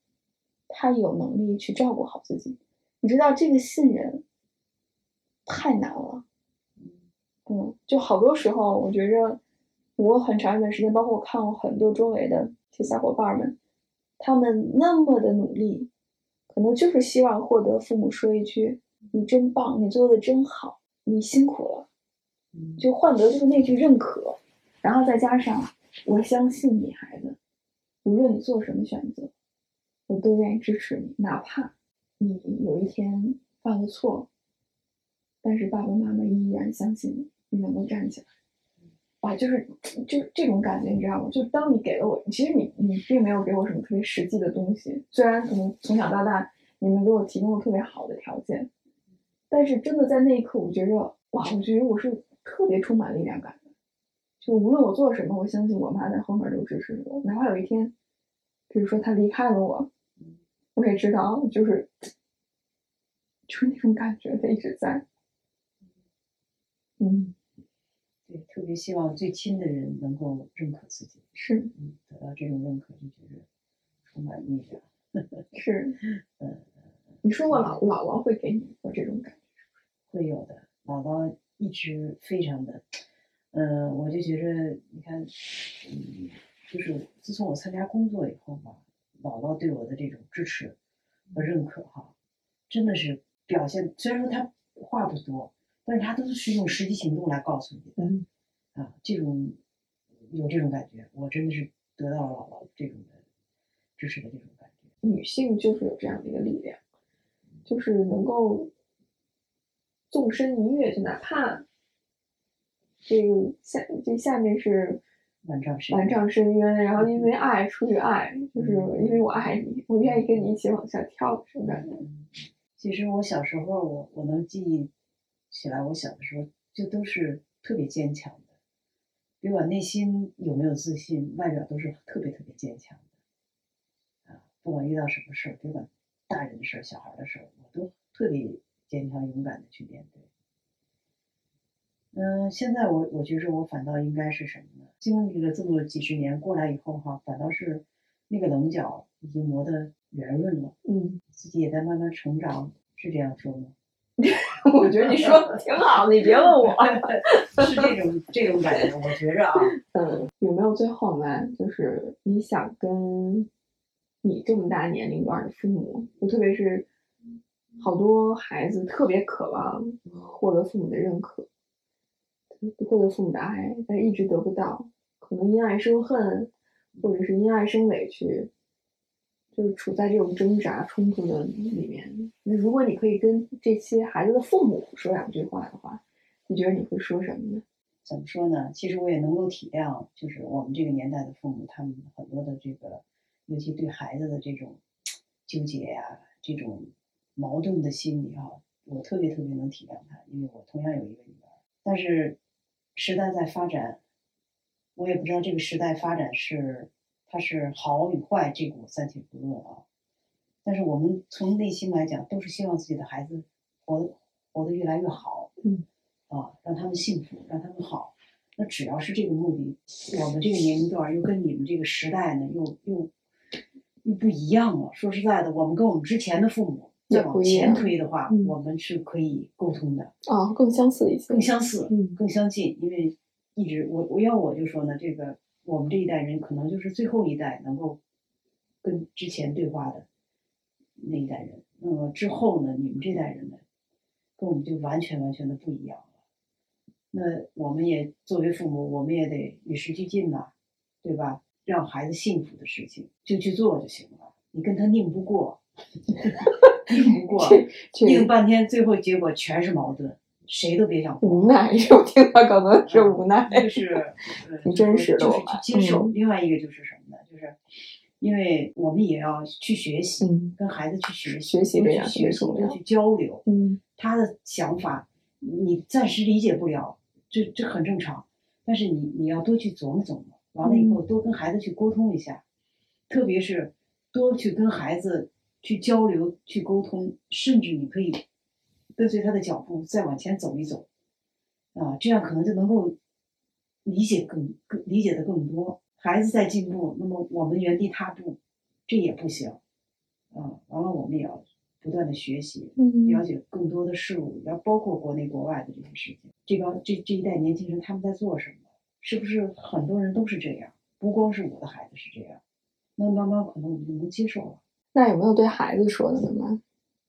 她有能力去照顾好自己。你知道这个信任太难了。嗯，就好多时候，我觉着我很长一段时间，包括我看过很多周围的这小伙伴们，他们那么的努力，可能就是希望获得父母说一句。你真棒，你做的真好，你辛苦了，嗯就换得就是那句认可，然后再加上我相信你孩子，无论你做什么选择，我都愿意支持你，哪怕你有一天犯了错，但是爸爸妈妈依然相信你，你能够站起来。哇，就是就是这种感觉，你知道吗？就当你给了我，其实你你并没有给我什么特别实际的东西，虽然可能从小到大你们给我提供了特别好的条件。但是真的在那一刻，我觉着哇，我觉得我是特别充满力量感的。就无论我做什么，我相信我妈在后面都支持我。哪怕有一天，比如说她离开了我，我也知道，就是就是那种感觉，她一直在。嗯，对，特别希望最亲的人能够认可自己，是嗯，得到这种认可就觉得充满力量。是，嗯，你说过姥姥姥会给你过这种感觉？会有的，姥姥一直非常的，嗯、我就觉着，你看，嗯，就是自从我参加工作以后吧，姥姥对我的这种支持和认可哈，真的是表现，虽然说她话不多，但是她都是用实际行动来告诉你的，嗯啊，这种有这种感觉，我真的是得到了姥姥这种的支持的这种感觉。女性就是有这样的一个力量，就是能够纵身一跃，就哪怕这个下这下面是万丈深万丈深渊，然后因为爱出于爱，就是因为我爱你，我愿意跟你一起往下跳，这种感觉。嗯其实我小时候，我我能记忆起来，我小的时候就都是特别坚强的，别管内心有没有自信，外表都是特别特别坚强的。啊，不管遇到什么事儿，别管大人的事儿、小孩儿的事儿，我都特别坚强勇敢的去面对。嗯，现在我我觉着我反倒应该是什么呢？经历了这么几十年过来以后哈，反倒是那个棱角已经磨得圆润了。嗯，自己也在慢慢成长，是这样说吗？我觉得你说的挺好的，你别问我。是这种这种感觉，我觉着啊，嗯，有没有最后呢？就是你想跟你这么大年龄段的父母，就特别是好多孩子特别渴望获得父母的认可，获得父母的爱，但一直得不到，可能因爱生恨，或者是因爱生委屈，就是处在这种挣扎冲突的里面。那如果你可以跟这些孩子的父母说两句话的话，你觉得你会说什么呢？怎么说呢？其实我也能够体谅，就是我们这个年代的父母，他们很多的这个，尤其对孩子的这种纠结呀、这种矛盾的心理哈，我特别特别能体谅他，因为我同样有一个女儿。但是时代在发展，我也不知道这个时代发展是它是好与坏，这个我暂且不论啊。但是我们从内心来讲，都是希望自己的孩子活得活得越来越好。嗯。啊，让他们幸福，让他们好。那只要是这个目的，我们这个年龄段又跟你们这个时代呢，又又又不一样了。说实在的，我们跟我们之前的父母再往前推的话，我们是可以沟通的。啊，更相似一些，更相似，嗯，更相近。因为一直我我要我就说呢，这个我们这一代人可能就是最后一代能够跟之前对话的那一代人。那么之后呢，你们这代人呢，跟我们就完全完全的不一样了。那我们也作为父母，我们也得与时俱进呐，对吧？让孩子幸福的事情就去做就行了。你跟他拧不过，拧不过，拧半天，最后结果全是矛盾，谁都别想。无奈，我听到可能是无奈，就是挺真实的，就是去接受。另外一个就是什么呢？就是因为我们也要去学习，跟孩子去学习，学习这样学习，多去交流。嗯，他的想法你暂时理解不了。这这很正常，但是你你要多去琢磨琢磨，完了以后多跟孩子去沟通一下，特别是多去跟孩子去交流、去沟通，甚至你可以跟随他的脚步再往前走一走，啊，这样可能就能够理解更更理解的更多。孩子在进步，那么我们原地踏步，这也不行，啊，完了我们也要。不断的学习，了解更多的事物，要包括国内国外的这些事情。这帮这这一代年轻人他们在做什么？是不是很多人都是这样？不光是我的孩子是这样，那慢慢可能我们就能接受了。那有没有对孩子说的呢？吗？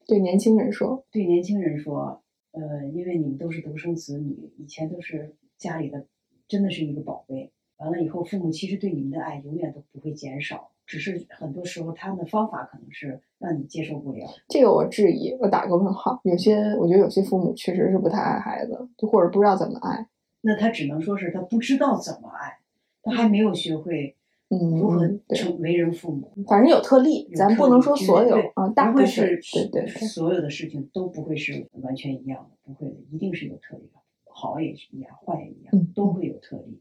对年轻人说？对年轻人说，呃，因为你们都是独生子女，以前都是家里的，真的是一个宝贝。完了以后，父母其实对你们的爱永远都不会减少。只是很多时候他们的方法可能是让你接受不了，这个我质疑，我打个问号。有些我觉得有些父母确实是不太爱孩子，就或者不知道怎么爱。那他只能说是他不知道怎么爱，他还没有学会如何成为人父母。反正有特例，咱不能说所有啊，大部分是对对，所有的事情都不会是完全一样的，不会的，一定是有特例的，好也是一样，坏也一样，都会有特例。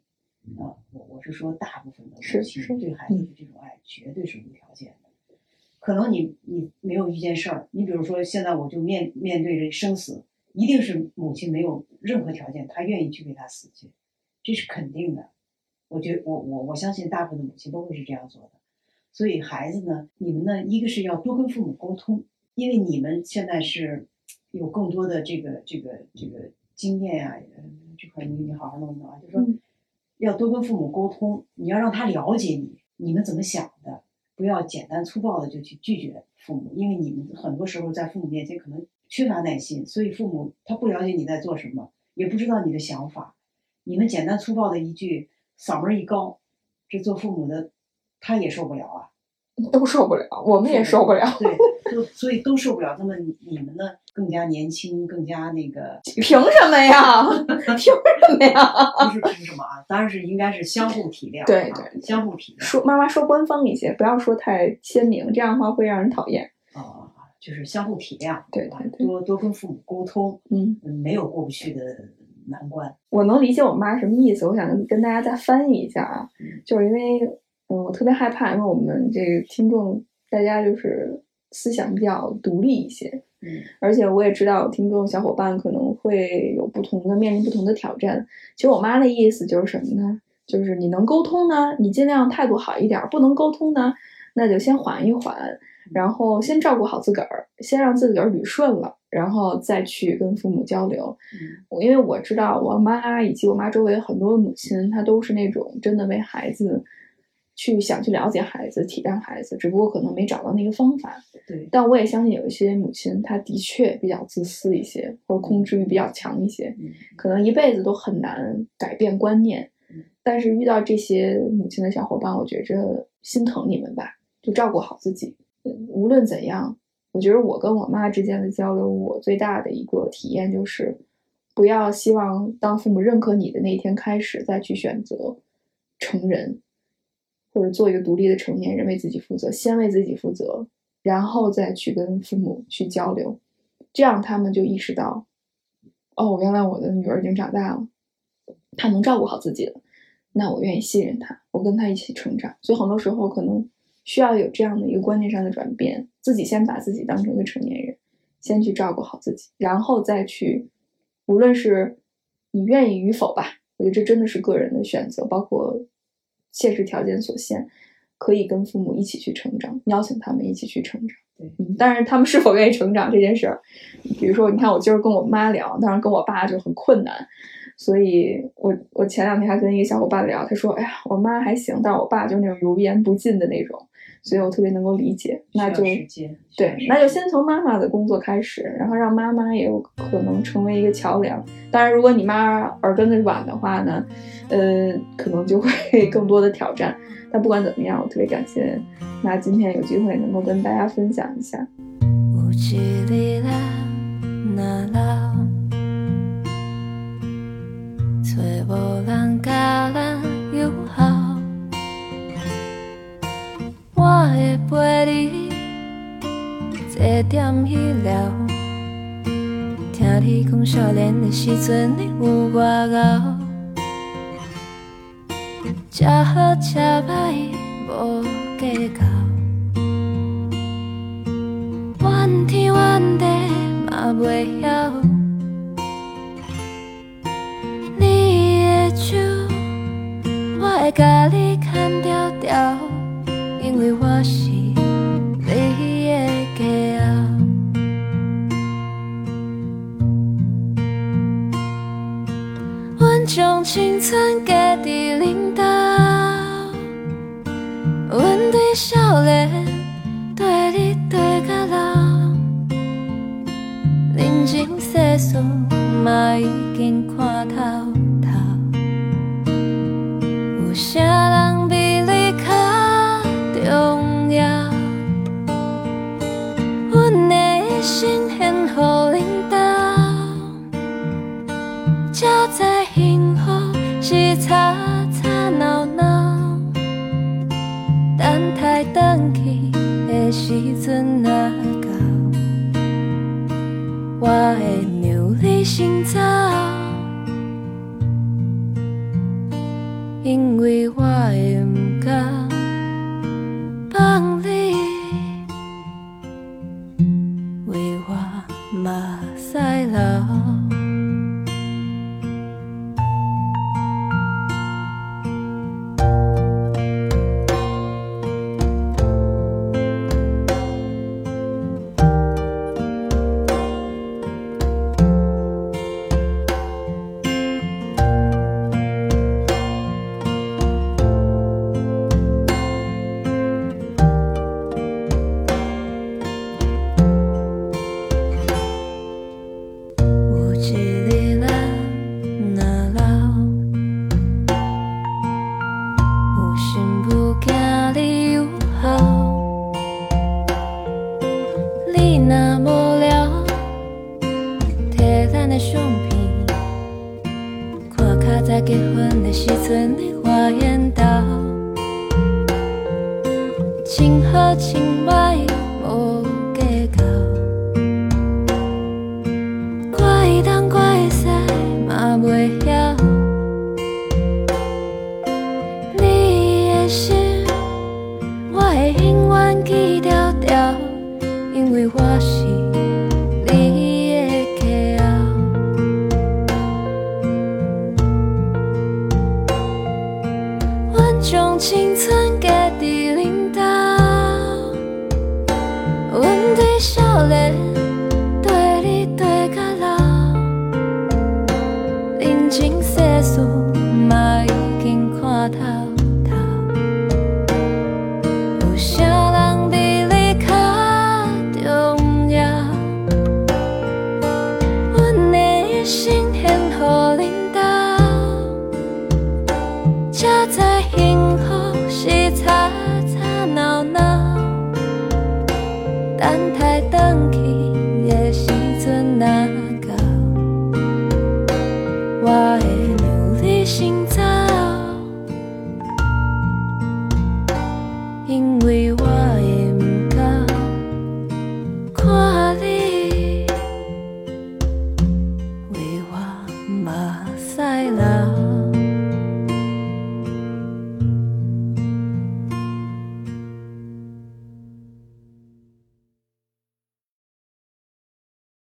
啊，我我是说，大部分的母亲对孩子的这种爱绝对是无条件的。可能你你没有遇见事儿，你比如说现在我就面面对着生死，一定是母亲没有任何条件，她愿意去为他死去，这是肯定的。我觉我我我相信大部分的母亲都会是这样做的。所以孩子呢，你们呢，一个是要多跟父母沟通，因为你们现在是有更多的这个这个这个经验呀，这块你你好好弄弄啊，就说。要多跟父母沟通，你要让他了解你，你们怎么想的，不要简单粗暴的就去拒绝父母，因为你们很多时候在父母面前可能缺乏耐心，所以父母他不了解你在做什么，也不知道你的想法，你们简单粗暴的一句嗓门一高，这做父母的他也受不了啊。都受不了，我们也受不了。对，都所以都受不了。那么你们呢？更加年轻，更加那个，凭什么呀？凭什么呀？不是凭什么啊？当然是应该是相互体谅。对对，相互体谅。说妈妈说官方一些，不要说太鲜明，这样的话会让人讨厌。啊，就是相互体谅。对对对，多多跟父母沟通。嗯，没有过不去的难关。我能理解我妈什么意思，我想跟大家再翻译一下啊，就是因为。嗯，我特别害怕，因为我们这个听众大家就是思想比较独立一些，嗯，而且我也知道听众小伙伴可能会有不同的面临不同的挑战。其实我妈的意思就是什么呢？就是你能沟通呢，你尽量态度好一点；不能沟通呢，那就先缓一缓，然后先照顾好自个儿，先让自个儿捋顺了，然后再去跟父母交流。嗯，因为我知道我妈以及我妈周围很多母亲，她都是那种真的为孩子。去想去了解孩子、体谅孩子，只不过可能没找到那个方法。对，但我也相信有一些母亲，她的确比较自私一些，或者控制欲比较强一些，嗯可能一辈子都很难改变观念嗯。但是遇到这些母亲的小伙伴，我觉着心疼你们吧，就照顾好自己。无论怎样，我觉得我跟我妈之间的交流，我最大的一个体验就是，不要希望当父母认可你的那一天开始，再去选择成人，或者做一个独立的成年人，为自己负责，先为自己负责，然后再去跟父母去交流，这样他们就意识到，哦，原来我的女儿已经长大了，她能照顾好自己了，那我愿意信任她，我跟她一起成长。所以很多时候可能需要有这样的一个观念上的转变，自己先把自己当成一个成年人，先去照顾好自己，然后再去，无论是你愿意与否吧，我觉得这真的是个人的选择，包括现实条件所限，可以跟父母一起去成长，邀请他们一起去成长。对嗯，但是他们是否愿意成长这件事儿，比如说，你看我今儿跟我妈聊，当然跟我爸就很困难，所以我我前两天还跟一个小伙伴聊，他说，哎呀，我妈还行，但是我爸就是那种油盐不进的那种，所以我特别能够理解。那就对，那就先从妈妈的工作开始，然后让妈妈也有可能成为一个桥梁。当然，如果你妈耳根子软的话呢，呃，可能就会 更多的挑战。但不管怎么样，我特别感谢那今天有机会能够跟大家分享一下。会陪你坐点去聊，听你讲少年的时阵你有外敖，吃好吃歹无计较。怨天怨地嘛袂晓，你的手我会甲你牵条条，曾给